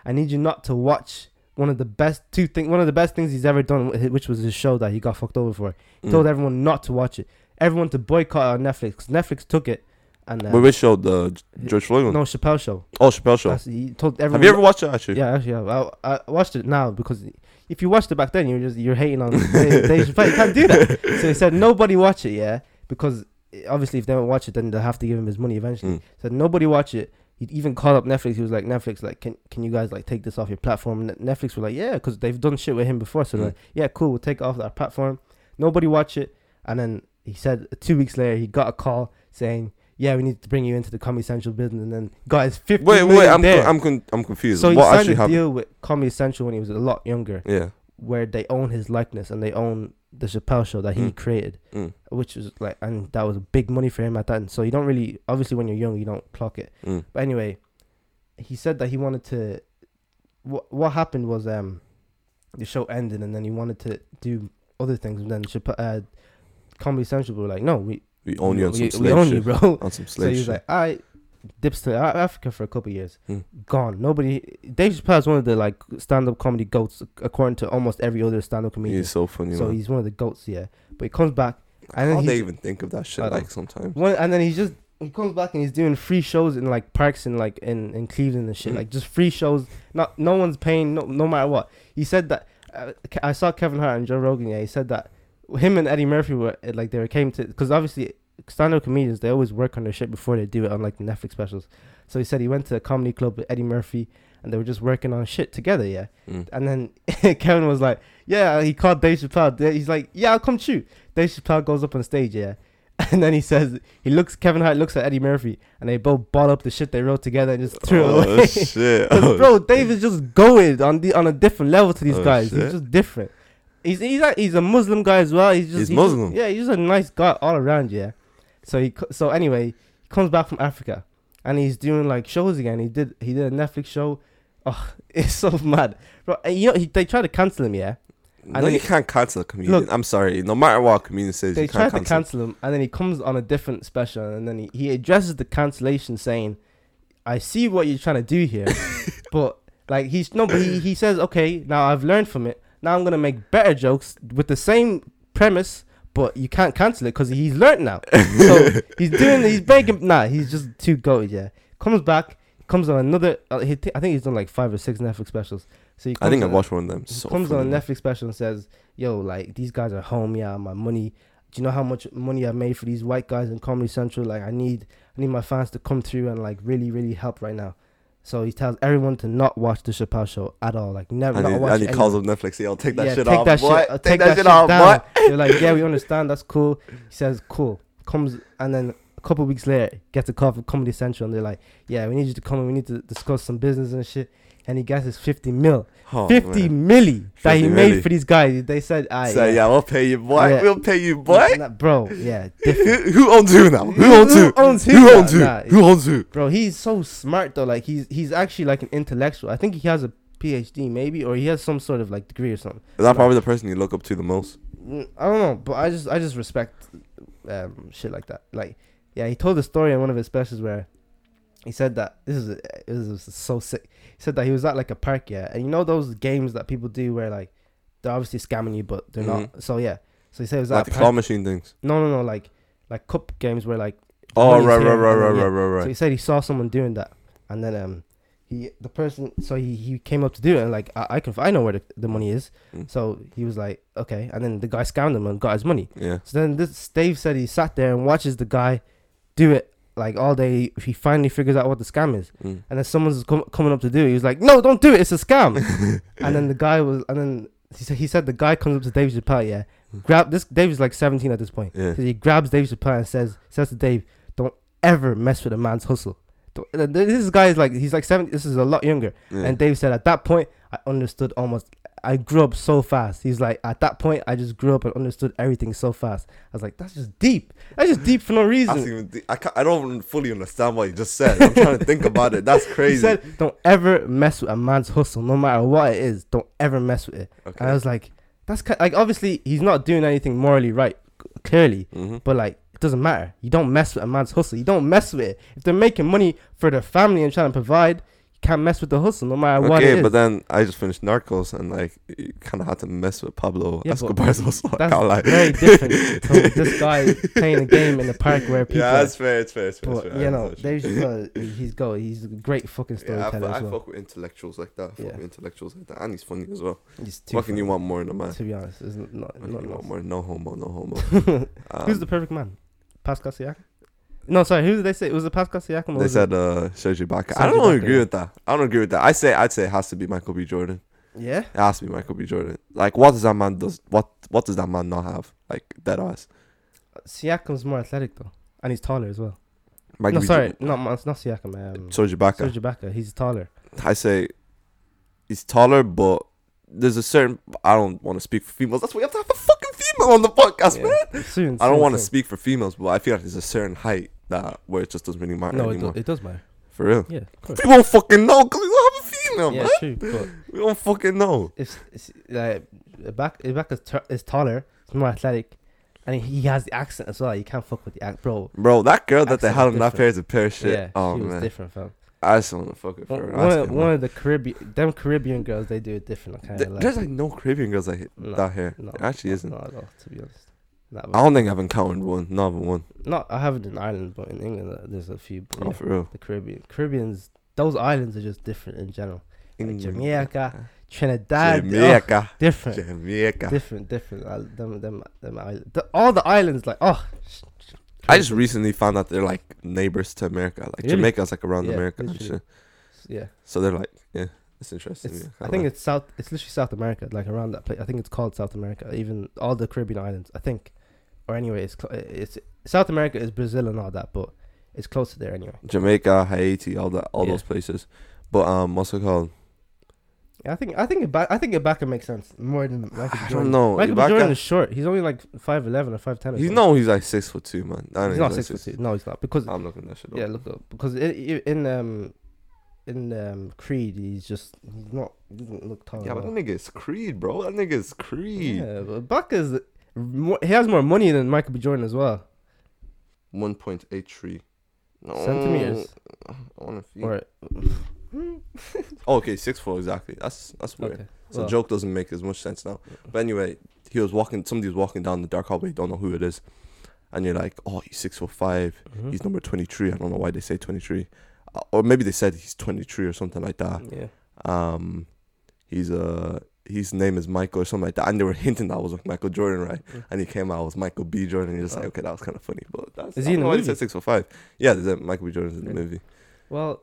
I need you not to watch." One of the best two thing, one of the best things he's ever done, which was his show that he got fucked over for. He Mm. told everyone not to watch it, everyone to boycott it on Netflix. Netflix took it, and uh, Wait, which show? The George Floyd one? no Chappelle show. Oh, Chappelle show. That's- he told everyone. Have you ever watched it actually? Yeah, actually, yeah. I, I watched it now because if you watched it back then, you're just you're hating on <laughs> Dave Chappelle. You can't do that. So he said nobody watch it, yeah, because obviously if they don't watch it, then they'll have to give him his money eventually. Mm. Said nobody watch it. He even called up Netflix. He was like, Netflix, like, can can you guys like take this off your platform? And Netflix were like, yeah, because they've done shit with him before. So Mm. like, yeah, cool, we'll take it off our platform. Nobody watch it. And then he said two weeks later he got a call saying, yeah, we need to bring you into the Comedy Central business. And then got his fifty Wait, wait. I'm con- I'm con- I'm confused. so he what signed actually a happened? deal with Comedy Central when he was a lot younger, Yeah. where they own his likeness and they own the Chappelle show that he Mm. created, Mm. which was like, and that was big money for him at that. And So you don't really, obviously, when you're young, you don't clock it. Mm. But anyway, he said that he wanted to. What what happened was um, the show ended and then he wanted to do other things and then Chappelle, uh, Comedy Central were like, no, we We own you on we, some we slave own shit. you, bro. <laughs> On some So slave he was shit. like, I dips to Africa for a couple of years, Mm. gone. Nobody. Dave Chappelle is one of the like stand-up comedy goats, according to almost every other stand-up comedian. He's so funny, so man. he's one of the goats, yeah. But he comes back, and then How they even think of that shit like sometimes? one, and then he's just he comes back and he's doing free shows in like parks in like in, in Cleveland and shit, Mm. like just free shows. Not no one's paying, no no matter what. He said that uh, I saw Kevin Hart and Joe Rogan. Yeah, he said that him and Eddie Murphy were uh, like they were came to because obviously stand-up comedians they always work on their shit before they do it on like the Netflix specials. So he said he went to a comedy club with Eddie Murphy and they were just working on shit together. Yeah, Mm. and then <laughs> Kevin was like, "Yeah," he called Dave Chappelle. He's like, "Yeah, I'll come shoot." Dave Chappelle goes up on stage, yeah, <laughs> and then he says, he looks. Kevin Hart looks at Eddie Murphy, and they both bought up the shit they wrote together and just threw it Oh away. <laughs> shit! 'Cause, bro, Dave is just going on the on a different level to these Oh, guys. shit. He's just different. He's he's like, he's a Muslim guy as well. He's just He's just- Muslim? yeah, he's just a nice guy all around. Yeah. So he so anyway, he comes back from Africa, and he's doing like shows again. He did he did a Netflix show. Oh, <laughs> it's so mad, bro. And you know he, they tried to cancel him. Yeah. no, then you he- can't cancel a comedian. Look- I'm sorry. No matter what a comedian says, they you tried can't to cancel. cancel him, and then he comes on a different special, and then he, he addresses the cancellation, saying, "I see what you're trying to do here, <laughs> but like he's no, but he, he says, okay, now I've learned from it. Now I'm gonna make better jokes with the same premise, but you can't cancel it because he's learned now. So <laughs> he's doing, he's breaking. Nah, he's just too goated. Yeah, comes back, comes on another. Uh, he, I think he's done like five or six Netflix specials. So he I think I watched one of them. he So comes funny, on a. Netflix special and says, "Yo, like these guys are home. Yeah, my money. Do you know how much money I made for these white guys in Comedy Central? Like, I need, I need my fans to come through and like really, really help right now." So he tells everyone to not watch the Chappelle Show at all. Like, never And not he, watch. and he calls up Netflix. Yo, take that Yeah, shit take off, that boy. shit- uh, take, that, shit off, down. boy. They're like, "Yeah, we understand. That's cool." He says, "Cool." Comes and then a couple weeks later, gets a call from Comedy Central and they're like, "Yeah, we need you to come and we need to discuss some business and shit." And he gets his fifty mil. Oh, 50 man. milli that he made milli. for these guys. They said, ah, So yeah, we'll pay you, boy. Yeah. We'll pay you, boy. Nah, bro, yeah, <laughs> Who, who owns who now? Who Who owns who? owns who Who owns who? Nah, Who owns who? bro, he's so smart though. Like he's he's actually like an intellectual. I think he has a PhD maybe, or he has some sort of like degree or something. Is that probably the person you look up to the most? Mm, I don't know, but I just I just respect um shit like that. Like, yeah, he told a story in one of his specials where he said that this is this is so sick. Said that he was at like a park, yeah, and you know those games that people do where like they're obviously scamming you, but they're not. So yeah, so he said he was Like the claw machine things. No, no, no, like like cup games where like Oh, right, right, right, right, yeah. right, right, So he said he saw someone doing that, and then um, he the person so he he came up to do it, and like I, I can I know where the, the money is, Mm. so he was like okay, and then the guy scammed him and got his money. Yeah. So then this Dave said he sat there and watches the guy do it like all day. He finally figures out what the scam is, Mm. and then someone's com- coming up to do it. He was like, no, don't do it, it's a scam. <laughs> and then the guy was, and then he said he said the guy comes up to Dave Chappelle, yeah, grab this. Dave is like 17 at this point. Yeah. So he grabs Dave Chappelle and says says to Dave, "Don't ever mess with a man's hustle." This guy is like he's like seven. This is a lot younger. Yeah. And Dave said, at that point, I understood almost. I grew up so fast. He's like, at that point, I just grew up and understood everything so fast. I was like, that's just deep. That's just deep for no reason. I, can't, I don't fully understand what you just said. I'm trying to think about it. That's <laughs> crazy. He said, don't ever mess with a man's hustle, no matter what it is. Don't ever mess with it. And I was like, that's ki- like obviously he's not doing anything morally right, clearly. hmm But like, doesn't matter. You don't mess with a man's hustle. You don't mess with it. If they're making money for their family and trying to provide, you can't mess with the hustle, no matter what Okay, but then I just finished Narcos and like you kind of had to mess with Pablo Yeah, Escobar's hustle. I That's can't lie. very different to <laughs> this guy playing a game in the park where people. yeah, that's fair. It's fair. It's fair. but it's fair. you know. Dave Chappelle, he's go. He's a great fucking storyteller. Yeah, I, I well. fuck with intellectuals like that. I fuck Yeah. with intellectuals like that, and he's funny as well. He's too What can you want more in a man? To be honest, it's not not, What not you want more? No homo, no homo. <laughs> Who's Um, the perfect man? Pascal Siakam. No, sorry. Who did they say? Was it Pascal Siakam? or They said uh, Serge Ibaka. I don't agree with that. I don't agree with that. I say I'd say it has to be Michael B. Jordan. yeah. It has to be Michael B. Jordan. Like, what does that man does? What what does that man not have? Like dead ass. Siakam's more athletic though, and he's taller as well. Michael no, B. sorry, Jordan- not not not Siakam. Um, Serge Ibaka. Serge Ibaka. He's taller. I say he's taller, but there's a certain. I don't want to speak for females. That's why you have to have a fucking <laughs> female on the podcast, man. Yeah. Soon. I don't want to speak for females, but I feel like there's a certain height that where it just doesn't really matter No, it, anymore. do, it does matter. for real. Yeah, of. We won't fucking know because we don't have a female, yeah, man. true. We don't fucking know. It's, if like Ibaka, back is, ta- is taller, it's more athletic, and he has the accent as well. You can't fuck with the accent, bro. Bro, that girl that they had on that pair is a pair of shit. Yeah, oh she was man, different, fam. I just want to fuck with One, of, one of the Caribbean, them Caribbean girls, they do it different. Kind Th- of There's like, like no Caribbean girls like No, that here. no, There actually isn't. Not at all, to be honest. Not, I don't think I've encountered one. Not one. not I haven't in Ireland, but in England, uh, there's a few. Oh, yeah, for real. the Caribbean, Caribbeans, those islands are just different in general. Like Jamaica, Trinidad, oh, Jamaica. <laughs> different, Jamaica. different, different. Uh, them, them, them islands. The, all the islands, like oh. sh- sh- I just recently found out they're like neighbors to America. Like Really? Jamaica's like around Yeah, America and shit. yeah. So they're like, yeah, it's interesting. It's, yeah, I think like- it's South. It's literally South America, like around that place. I think it's called South America. Even all the Caribbean islands, I think, or anyway, it's it's South America is Brazil and all that, but it's close to there anyway. Jamaica, Haiti, all that, all Yeah. those places. But um, what's it called? Yeah, I think I think Ibaka, I think Ibaka makes sense more than Michael. I Jordan. don't know. Michael B. Ibaka- Jordan is short. He's only like five eleven or five ten. He's no, he's like six foot two, man. I He's not six foot two. No, he's not because I'm looking that shit up. yeah, look up because i i in um in um Creed he's just he's not he doesn't look tall. Yeah, at but that all. nigga is Creed, bro. That nigga is Creed. yeah, but Ibaka is more, he has more money than Michael B. Jordan as well. One point eight three. No. Centimeters. I want to feel. Or Oh, okay, six four exactly. That's that's weird. okay, So well, joke doesn't make as much sense now. But anyway, he was walking. Somebody was walking down the dark hallway. Don't know who it is, and you're like, oh, he's six foot mhm. He's number twenty three. I don't know why they say twenty three, uh, or maybe they said he's twenty three or something like that. yeah. Um, he's uh his name is Michael or something like that, and they were <laughs> hinting that was like Michael Jordan, right? Mm. And he came out as Michael B. Jordan. And you're just like, Oh. okay, that was kind of funny, but that's Is he in the know why they movie? said six foot five. Yeah, there's a Michael B. Jordan's in the Really? movie. Well,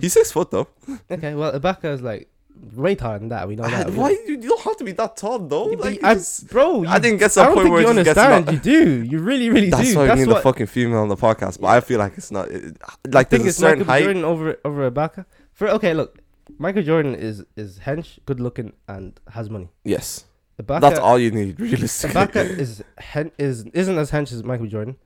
He's six foot though. okay. Well, Ibaka is like way taller than that. We know I- that. why you, you don't have to be that tall though? Like, I, just- bro, you, I didn't get to a point where you understand. You do. You really, really That's do. why That's we need what the fucking female on the podcast. But I feel like it's not it, like think there's a certain Michael height. Jordan over over Ibaka. For okay, look, Michael Jordan is is hench, good looking, and has money. Yes, Ibaka, that's all you need realistically. Ibaka <laughs> is hen, is isn't as hench as Michael Jordan.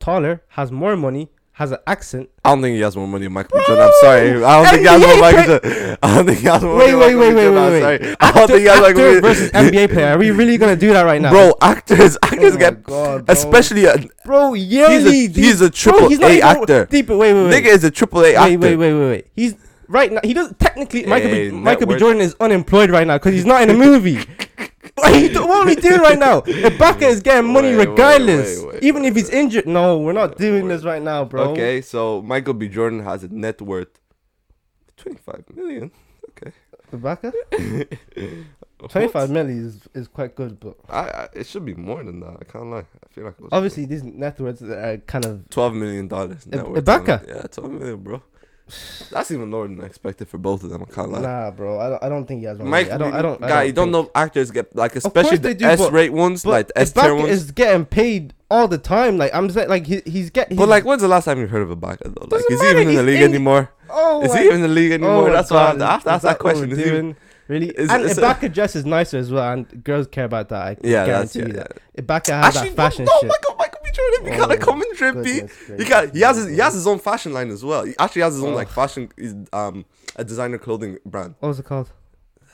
Taller, has more money, has an accent. I don't think he has more money than Michael B. Jordan. I'm sorry. I don't think he has more NBA Michael Jordan. I don't think he has more Wait, money wait, than wait, wait, B. wait, Jordan. wait. I'm sorry. I don't think he has Michael B. versus NBA player. Are we really gonna do that right now, Bro, actors, <laughs> Oh actors my get God, bro. especially uh, a, bro? he's Yearly, a he's a triple he's A actor. Deep, wait, wait, wait. Nigga is a triple A actor. wait, wait, wait, wait, wait. He's right now. He doesn't technically. Michael Hey, B. Michael B. Jordan is unemployed right now because he's not in a movie. <laughs> what, are do- what are we doing right now? Ibaka is getting money Wait, regardless, wait, wait, even if he's injured. No, we're not doing this right now, bro. Okay, so Michael B. Jordan has a net worth twenty five million. Okay, Ibaka, <laughs> twenty-five million is, is quite good, but I, I it should be more than that. I can't lie. I feel like obviously these net worths are kind of twelve million dollars. net Ib- worth. Ibaka? Yeah, twelve million, bro. That's even lower than I expected for both of them. I can't lie. Nah, bro. I don't, I don't think he has one. Mike, I don't. I don't. I guy, don't you don't think- know actors get like, especially the do, S-rate ones, But like the S tier ones. is getting paid all the time. Like I'm saying, like he, he's getting. But like, when's the last time you heard of Ibaka though? Like, is he even in the league in- anymore? oh, Is he even in the league anymore? Oh my That's why I have to ask, ask that question. Is he- doing? Really? Is- and is it- Ibaka dress is nicer as well, and girls care about that. I Yeah, guarantee yeah. you yeah. that. Ibaka has Actually, that fashion no, shit. Michael, Michael B. <laughs> Jordan, you gotta Oh, come in drippy. goodness He got, he has his, he has his own fashion line as well. He actually has his own Oh. like fashion, he's, um, a designer clothing brand. What was it called?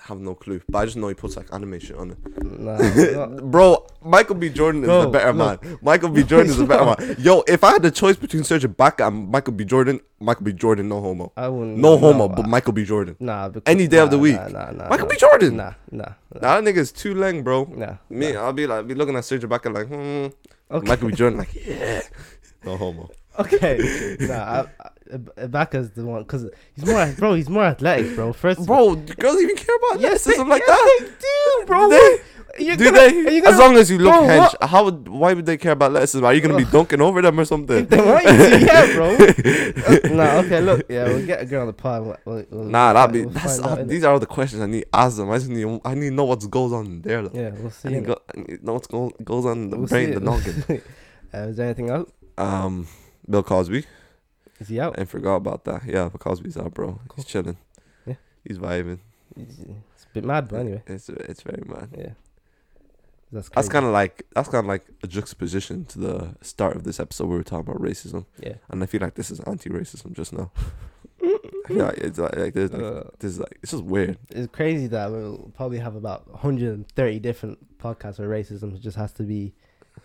have no clue, but I just know he puts like animation on it. Nah, <laughs> Bro, Michael B. Jordan is Bro, the better look. man. Michael B. Jordan is the better man. <laughs> Yo, if I had the choice between Serge Ibaka and Michael B. Jordan, Michael B. Jordan, no homo. I wouldn't. No homo, but I- Michael B. Jordan. Nah, because, Any day of the week. Nah, nah, nah, Michael nah, B. Jordan. Nah, nah, Nah, that nigga's too leng, bro. nah. Me, I'll be like, be looking at Serge Ibaka like, hmm. Okay. Michael B. Jordan, like, yeah. No homo. Okay. <laughs> nah, I, Ibaka's the one because he's more, bro. He's more athletic, bro. First, Bro, all. do girls even care about yes, they, like yes, that? they do, bro. You're Do gonna- they? you as gonna- long as you look Bro, hench, what- how would, why would they care about athleticism? Are you gonna be dunking over them or something? They want you to, yeah, bro. <laughs> Uh, nah, okay, look, yeah, we'll get a girl on the pod. We'll, we'll, Nah, that'd be. we'll That's all, out, innit? these are all the questions I need to ask them. I just need. I need to know what goes on there. Though. Yeah, we'll see. I need, go, I need know what go, goes on in the We'll brain, the noggin. <laughs> uh, is there anything else? Um, Bill Cosby. Is he out? I forgot about that. Yeah, Bill Cosby's out, bro. Cool. He's chilling. Yeah. He's vibing. It's, a bit mad, but anyway, It's it's very mad. yeah. That's That's kind of like that's kind of like a juxtaposition to the start of this episode where we were talking about racism, yeah. and I feel like this is anti-racism just now. <laughs> I feel like it's like, like, this, like Uh, this is like it's just weird. it's crazy that we'll probably have about 130 different podcasts where racism just has to be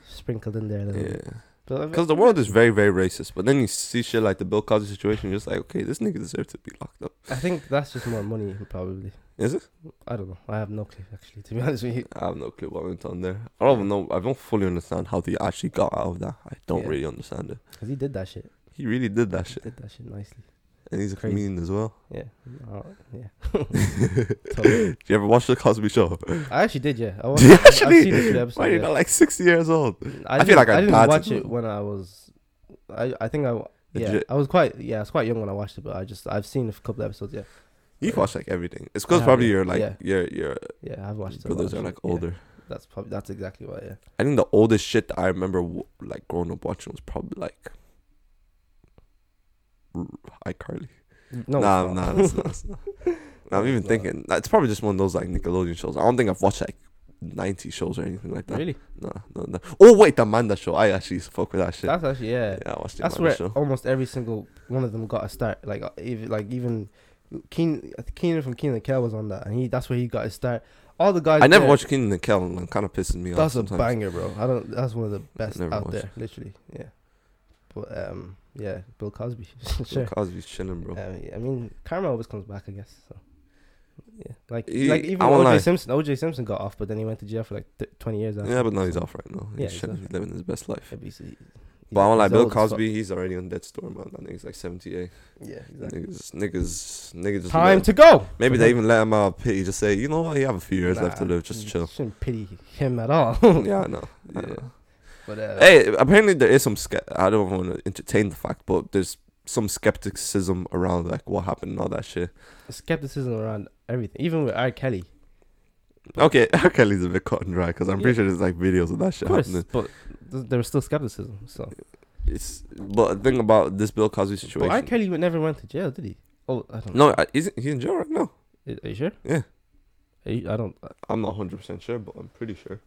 sprinkled in there. a little bit. Because the world is very, very racist. But then you see shit like the Bill Cosby situation, you're just like, okay, this nigga deserves to be locked up. I think that's just more money, probably. Is it? I don't know. I have no clue, actually, to be honest with you. I have no clue what went on there. I don't even know. I don't fully understand how they actually got out of that. I don't Yeah. really understand it. Because he did that shit. He really did that He shit. did that shit nicely. And he's a Crazy. comedian as well. Yeah. Uh, yeah. <laughs> Did you ever watch the Cosby Show? I actually did, yeah. I <laughs> watched, you I've- I've actually? seen a few episodes, Why are you yeah. not like 60 years old? I, I feel like our I didn't watch it when I was. I I think I yeah I was quite yeah I was quite young when I watched it, but I just I've seen a couple episodes. Yeah, You watch like everything. It's because probably yeah. your like Yeah. your your yeah I've watched. brothers are like yeah. older. That's probably that's exactly why. Yeah. I think the oldest shit that I remember like growing up watching was probably like iCarly. No, nah, it's nah, not. that's. That's. <laughs> Nah, I'm even thinking it's probably just one of those like Nickelodeon shows. I don't think I've watched like 90 shows or anything like that. really. No, no, no. Oh wait, the Amanda show. I actually fuck with that shit. That's actually yeah. yeah, I watched the That's Amanda where show. almost every single one of them got a start. Like uh, even like even Keen Keenan from Keenan and Kel was on that, and he that's where he got his start. All the guys. I never there- watched Keenan and Kel, and it kind of pisses me off. That's a sometimes. banger, bro. I don't. That's one of the best out there, literally. Yeah. But um, yeah, Bill Cosby, <laughs> Bill sure. Cosby's chilling, bro. Um, I mean, Karma always comes back, I guess. So. Yeah, like He- like even OJ lie. Simpson. OJ Simpson got off, but then he went to jail for like th- twenty years. After, yeah, but now he's off right now. Yeah, He's chilling, exactly. living his best life. Yeah, but he's- he- But I won't Bill. Cosby, he's already on death's door, man. I think he's like 78. Yeah, exactly. Niggas, niggas, niggas. Just Time to go. Maybe they even let him out of pity. Just say, you know what, you have a few years left to live. Just chill. Shouldn't pity him at all. yeah, I know. I <laughs> Yeah. know. But uh, Hey, apparently there is some. Ske- I don't want to entertain the fact, but there's some skepticism around like what happened and all that shit. skepticism around everything, even with R. Kelly. Okay, <laughs> R. Kelly's a bit cut and dry because I'm pretty sure there's like videos of that Of shit course, happening. but th- there was still skepticism. So, It's but the thing about this Bill Cosby situation. but R. Kelly never went to jail, did he? Oh, I don't. No, I- he's he's in jail right now. Are you sure? Yeah. You- I don't. I'm not 100 percent sure, but I'm pretty sure.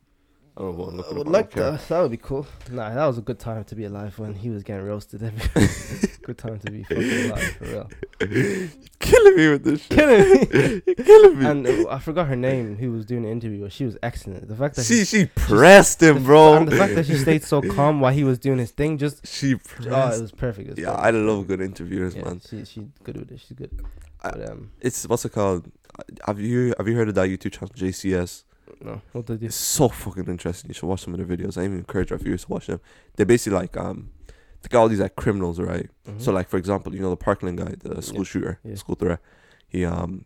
I don't know. what I'm I would like that. That would be cool. Nah, that was a good time to be alive when he was getting roasted. Every <laughs> <laughs> good time to be fucking alive for real. <laughs> killing me with this shit. Killing me. You're killing me. And uh, I forgot her name. Who was doing the interview? but She was excellent. The fact that she she, she pressed him, bro. and the fact that she stayed so calm while he was doing his thing, just she oh, it was perfect. It was yeah, perfect. I love good interviewers, yeah, man. She she's good with it. She's good. I- But um, It's what's it called? Have you have you heard of that YouTube channel JCS? No, what? It's so fucking interesting. You should watch some of their videos. I even encourage our viewers to watch them. They're basically like um, they got all these like criminals, right? Mhm. So like for example, you know the Parkland guy, the school Yeah. shooter, Yeah. school threat. He um,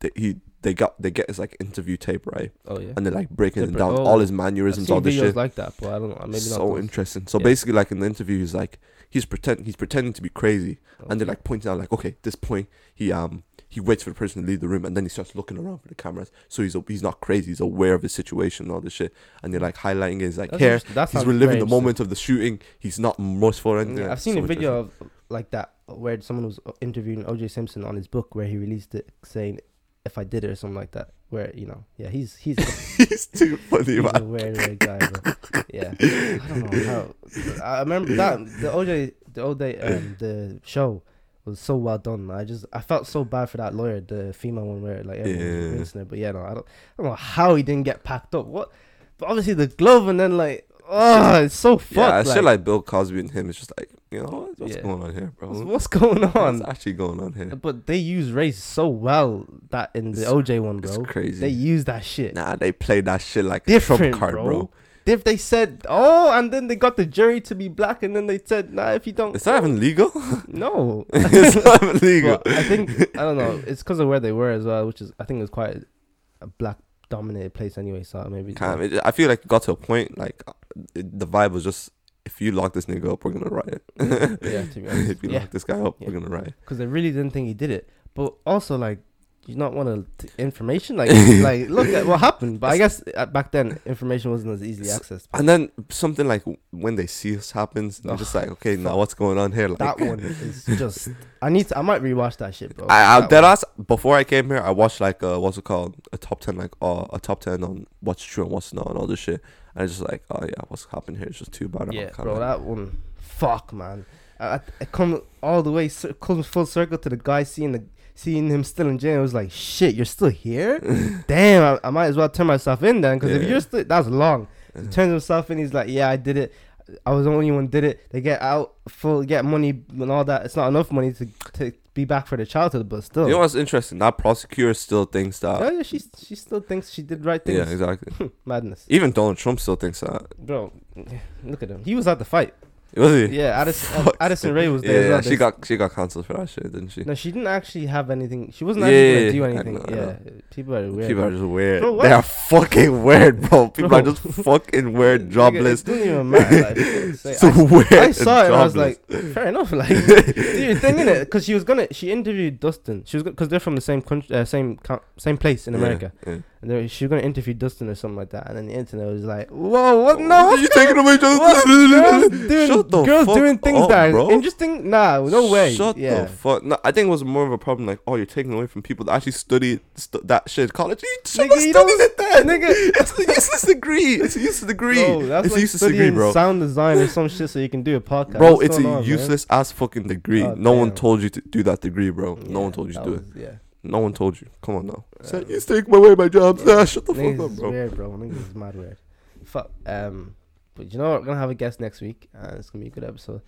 they, he they got they get his like interview tape right, oh yeah. and they're like breaking it down, oh, all his mannerisms, all this shit. like that, but I don't know. Maybe so interesting. So Yeah. basically, like in the interview, he's like he's pretend he's pretending to be crazy, and they're like pointing out like, okay, this point he um he waits for the person to leave the room, and then he starts looking around for the cameras, so he's he's not crazy, he's aware of his situation and all this shit, and they're like highlighting his like That's hair. He's reliving the moment of the shooting. He's not remorseful or anything. Yeah, I've seen So a video of like that where someone was interviewing OJ Simpson on his book where he released it saying if I did it or something like that. Where you know, yeah, he's he's, <laughs> he's too funny, he's a man. weird, weird guy. Bro. Yeah, I don't know how. I remember that the OJ the OJ um the show was so well done. I just I felt so bad for that lawyer, the female one where like everyone was Yeah. rinsing her. But yeah, no, I don't I don't know how he didn't get packed up. What? But obviously the glove and then like oh, it's so fucked. Yeah, I like, feel like Bill Cosby and him is just like, you know, what- what's Yeah. going on here, bro? what's, what's going on? What's actually going on here? But they use race so well that in the It's- OJ one, It's bro. crazy. They use that shit. Nah, they play that shit like a Different, trump card, bro. bro. If they said, oh, and then they got the jury to be black, and then they said, nah, if you don't, Is that even legal? <laughs> no. <laughs> it's not even legal. But I think I don't know. It's because of where they were as well, which is I think it was quite a black dominated place anyway. So maybe Kind of, it- I feel like it got to a point like it, the vibe was just if you lock this nigga up, we're gonna riot. <laughs> yeah, to be honest, if you yeah, lock this guy up, Yeah. we're gonna riot. because they really didn't think he did it. But also like. You not want to information like <laughs> like look at what happened, but I guess uh, back then information wasn't as easily accessed. And then something like when they see us happens, I'm just like, okay, now what's going on here? Like that one is <laughs> just. I need to. I might rewatch that shit, bro. I, I That dead ass before I came here, I watched like uh, what's it called, a top ten, like uh, a top ten on what's true and what's not, and all this shit. And it's just like, oh yeah, what's happened here is just too bad. Yeah, bro, like- that one. Fuck, man. I, I, I come all the way, comes full circle to the guy seeing the seeing him still in jail. It was like, shit, you're still here? <laughs> Damn, I, I might as well turn myself in then, because if you're still, that's long. He Yeah. turns himself in. He's like, yeah, I did it. I was the only one did it. They get out full, get money and all that. It's not enough money to to be back for the childhood, but still. You know what's interesting? That prosecutor still thinks that. yeah, yeah, she she still thinks she did right things. Yeah, exactly. <laughs> Madness, Even Donald Trump still thinks that. bro. <sighs> Look at him. He was at the fight. Was he? Yeah, Addison, Fuck. Addison Rae was Yeah, there. as yeah, well. she got she got cancelled for that shit, didn't she? No, she didn't actually have anything. She wasn't Yeah, actually yeah, gonna do yeah, anything. know, yeah, people are weird. People are just weird. Bro, they are fucking weird, bro. <laughs> People are just fucking weird, jobless. It doesn't even matter. Like, <laughs> so I, weird. I saw it and I was like, fair enough. Like, <laughs> do your thing in it, because she was gonna. She interviewed Dustin. She was because they're from the same country, uh, same co- same place in Yeah, America. yeah. And they, she was gonna interview Dustin or something like that. And then the internet was like, whoa, what? No, What are you taking away? Girls <laughs> doing, Shut the girls fuck doing things up, that are bro. interesting. Nah, no way. Shut yeah. the fuck. No, I think it was more of a problem. Like, oh, you're taking away from people that actually studied stu- that shit. College, you should Nigga, you studied it then. nigga. <laughs> it's a useless degree. It's a useless degree. Bro, that's it's like a useless degree, bro. sound design or some shit so you can do a podcast. Bro, What's it's a on, man? useless ass fucking degree. Oh, no one told you to do that degree, bro. no one told you to do it. Yeah. No one told you. Come on now. Uh, Say, you take my away my jobs. Yeah. Ah, shut the fuck up, bro. weird, bro. Niggas is mad weird. Fuck. Um, but you know what? We're gonna have a guest next week, and it's gonna be a good episode.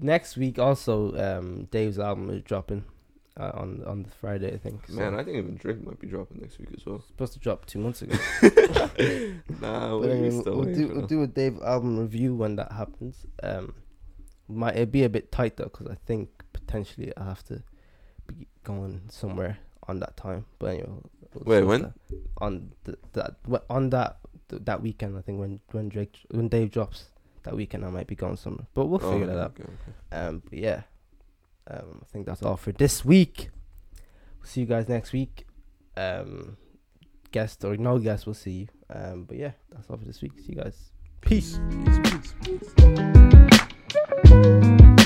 Next week, also, um, Dave's album is dropping uh, on on the Friday, I think. So Man, I think even Drake might be dropping next week as well. supposed to drop two months ago. <laughs> Nah, But we anyway, still we'll, do we'll that. do a Dave album review when that happens. Um, might it be a bit tight though, because I think potentially I have to be going somewhere on that time. But anyway, Wait, when? that. On the, that on that th- that weekend, I think when when Drake when Dave drops that weekend, I might be going somewhere. But we'll Oh, figure that okay, out. okay, okay. Um, but yeah, um, I think that's all for this week. We'll see you guys next week. Um, guest or no guest, we'll see you. Um, but yeah, that's all for this week. See you guys. Peace. Peace, peace, peace.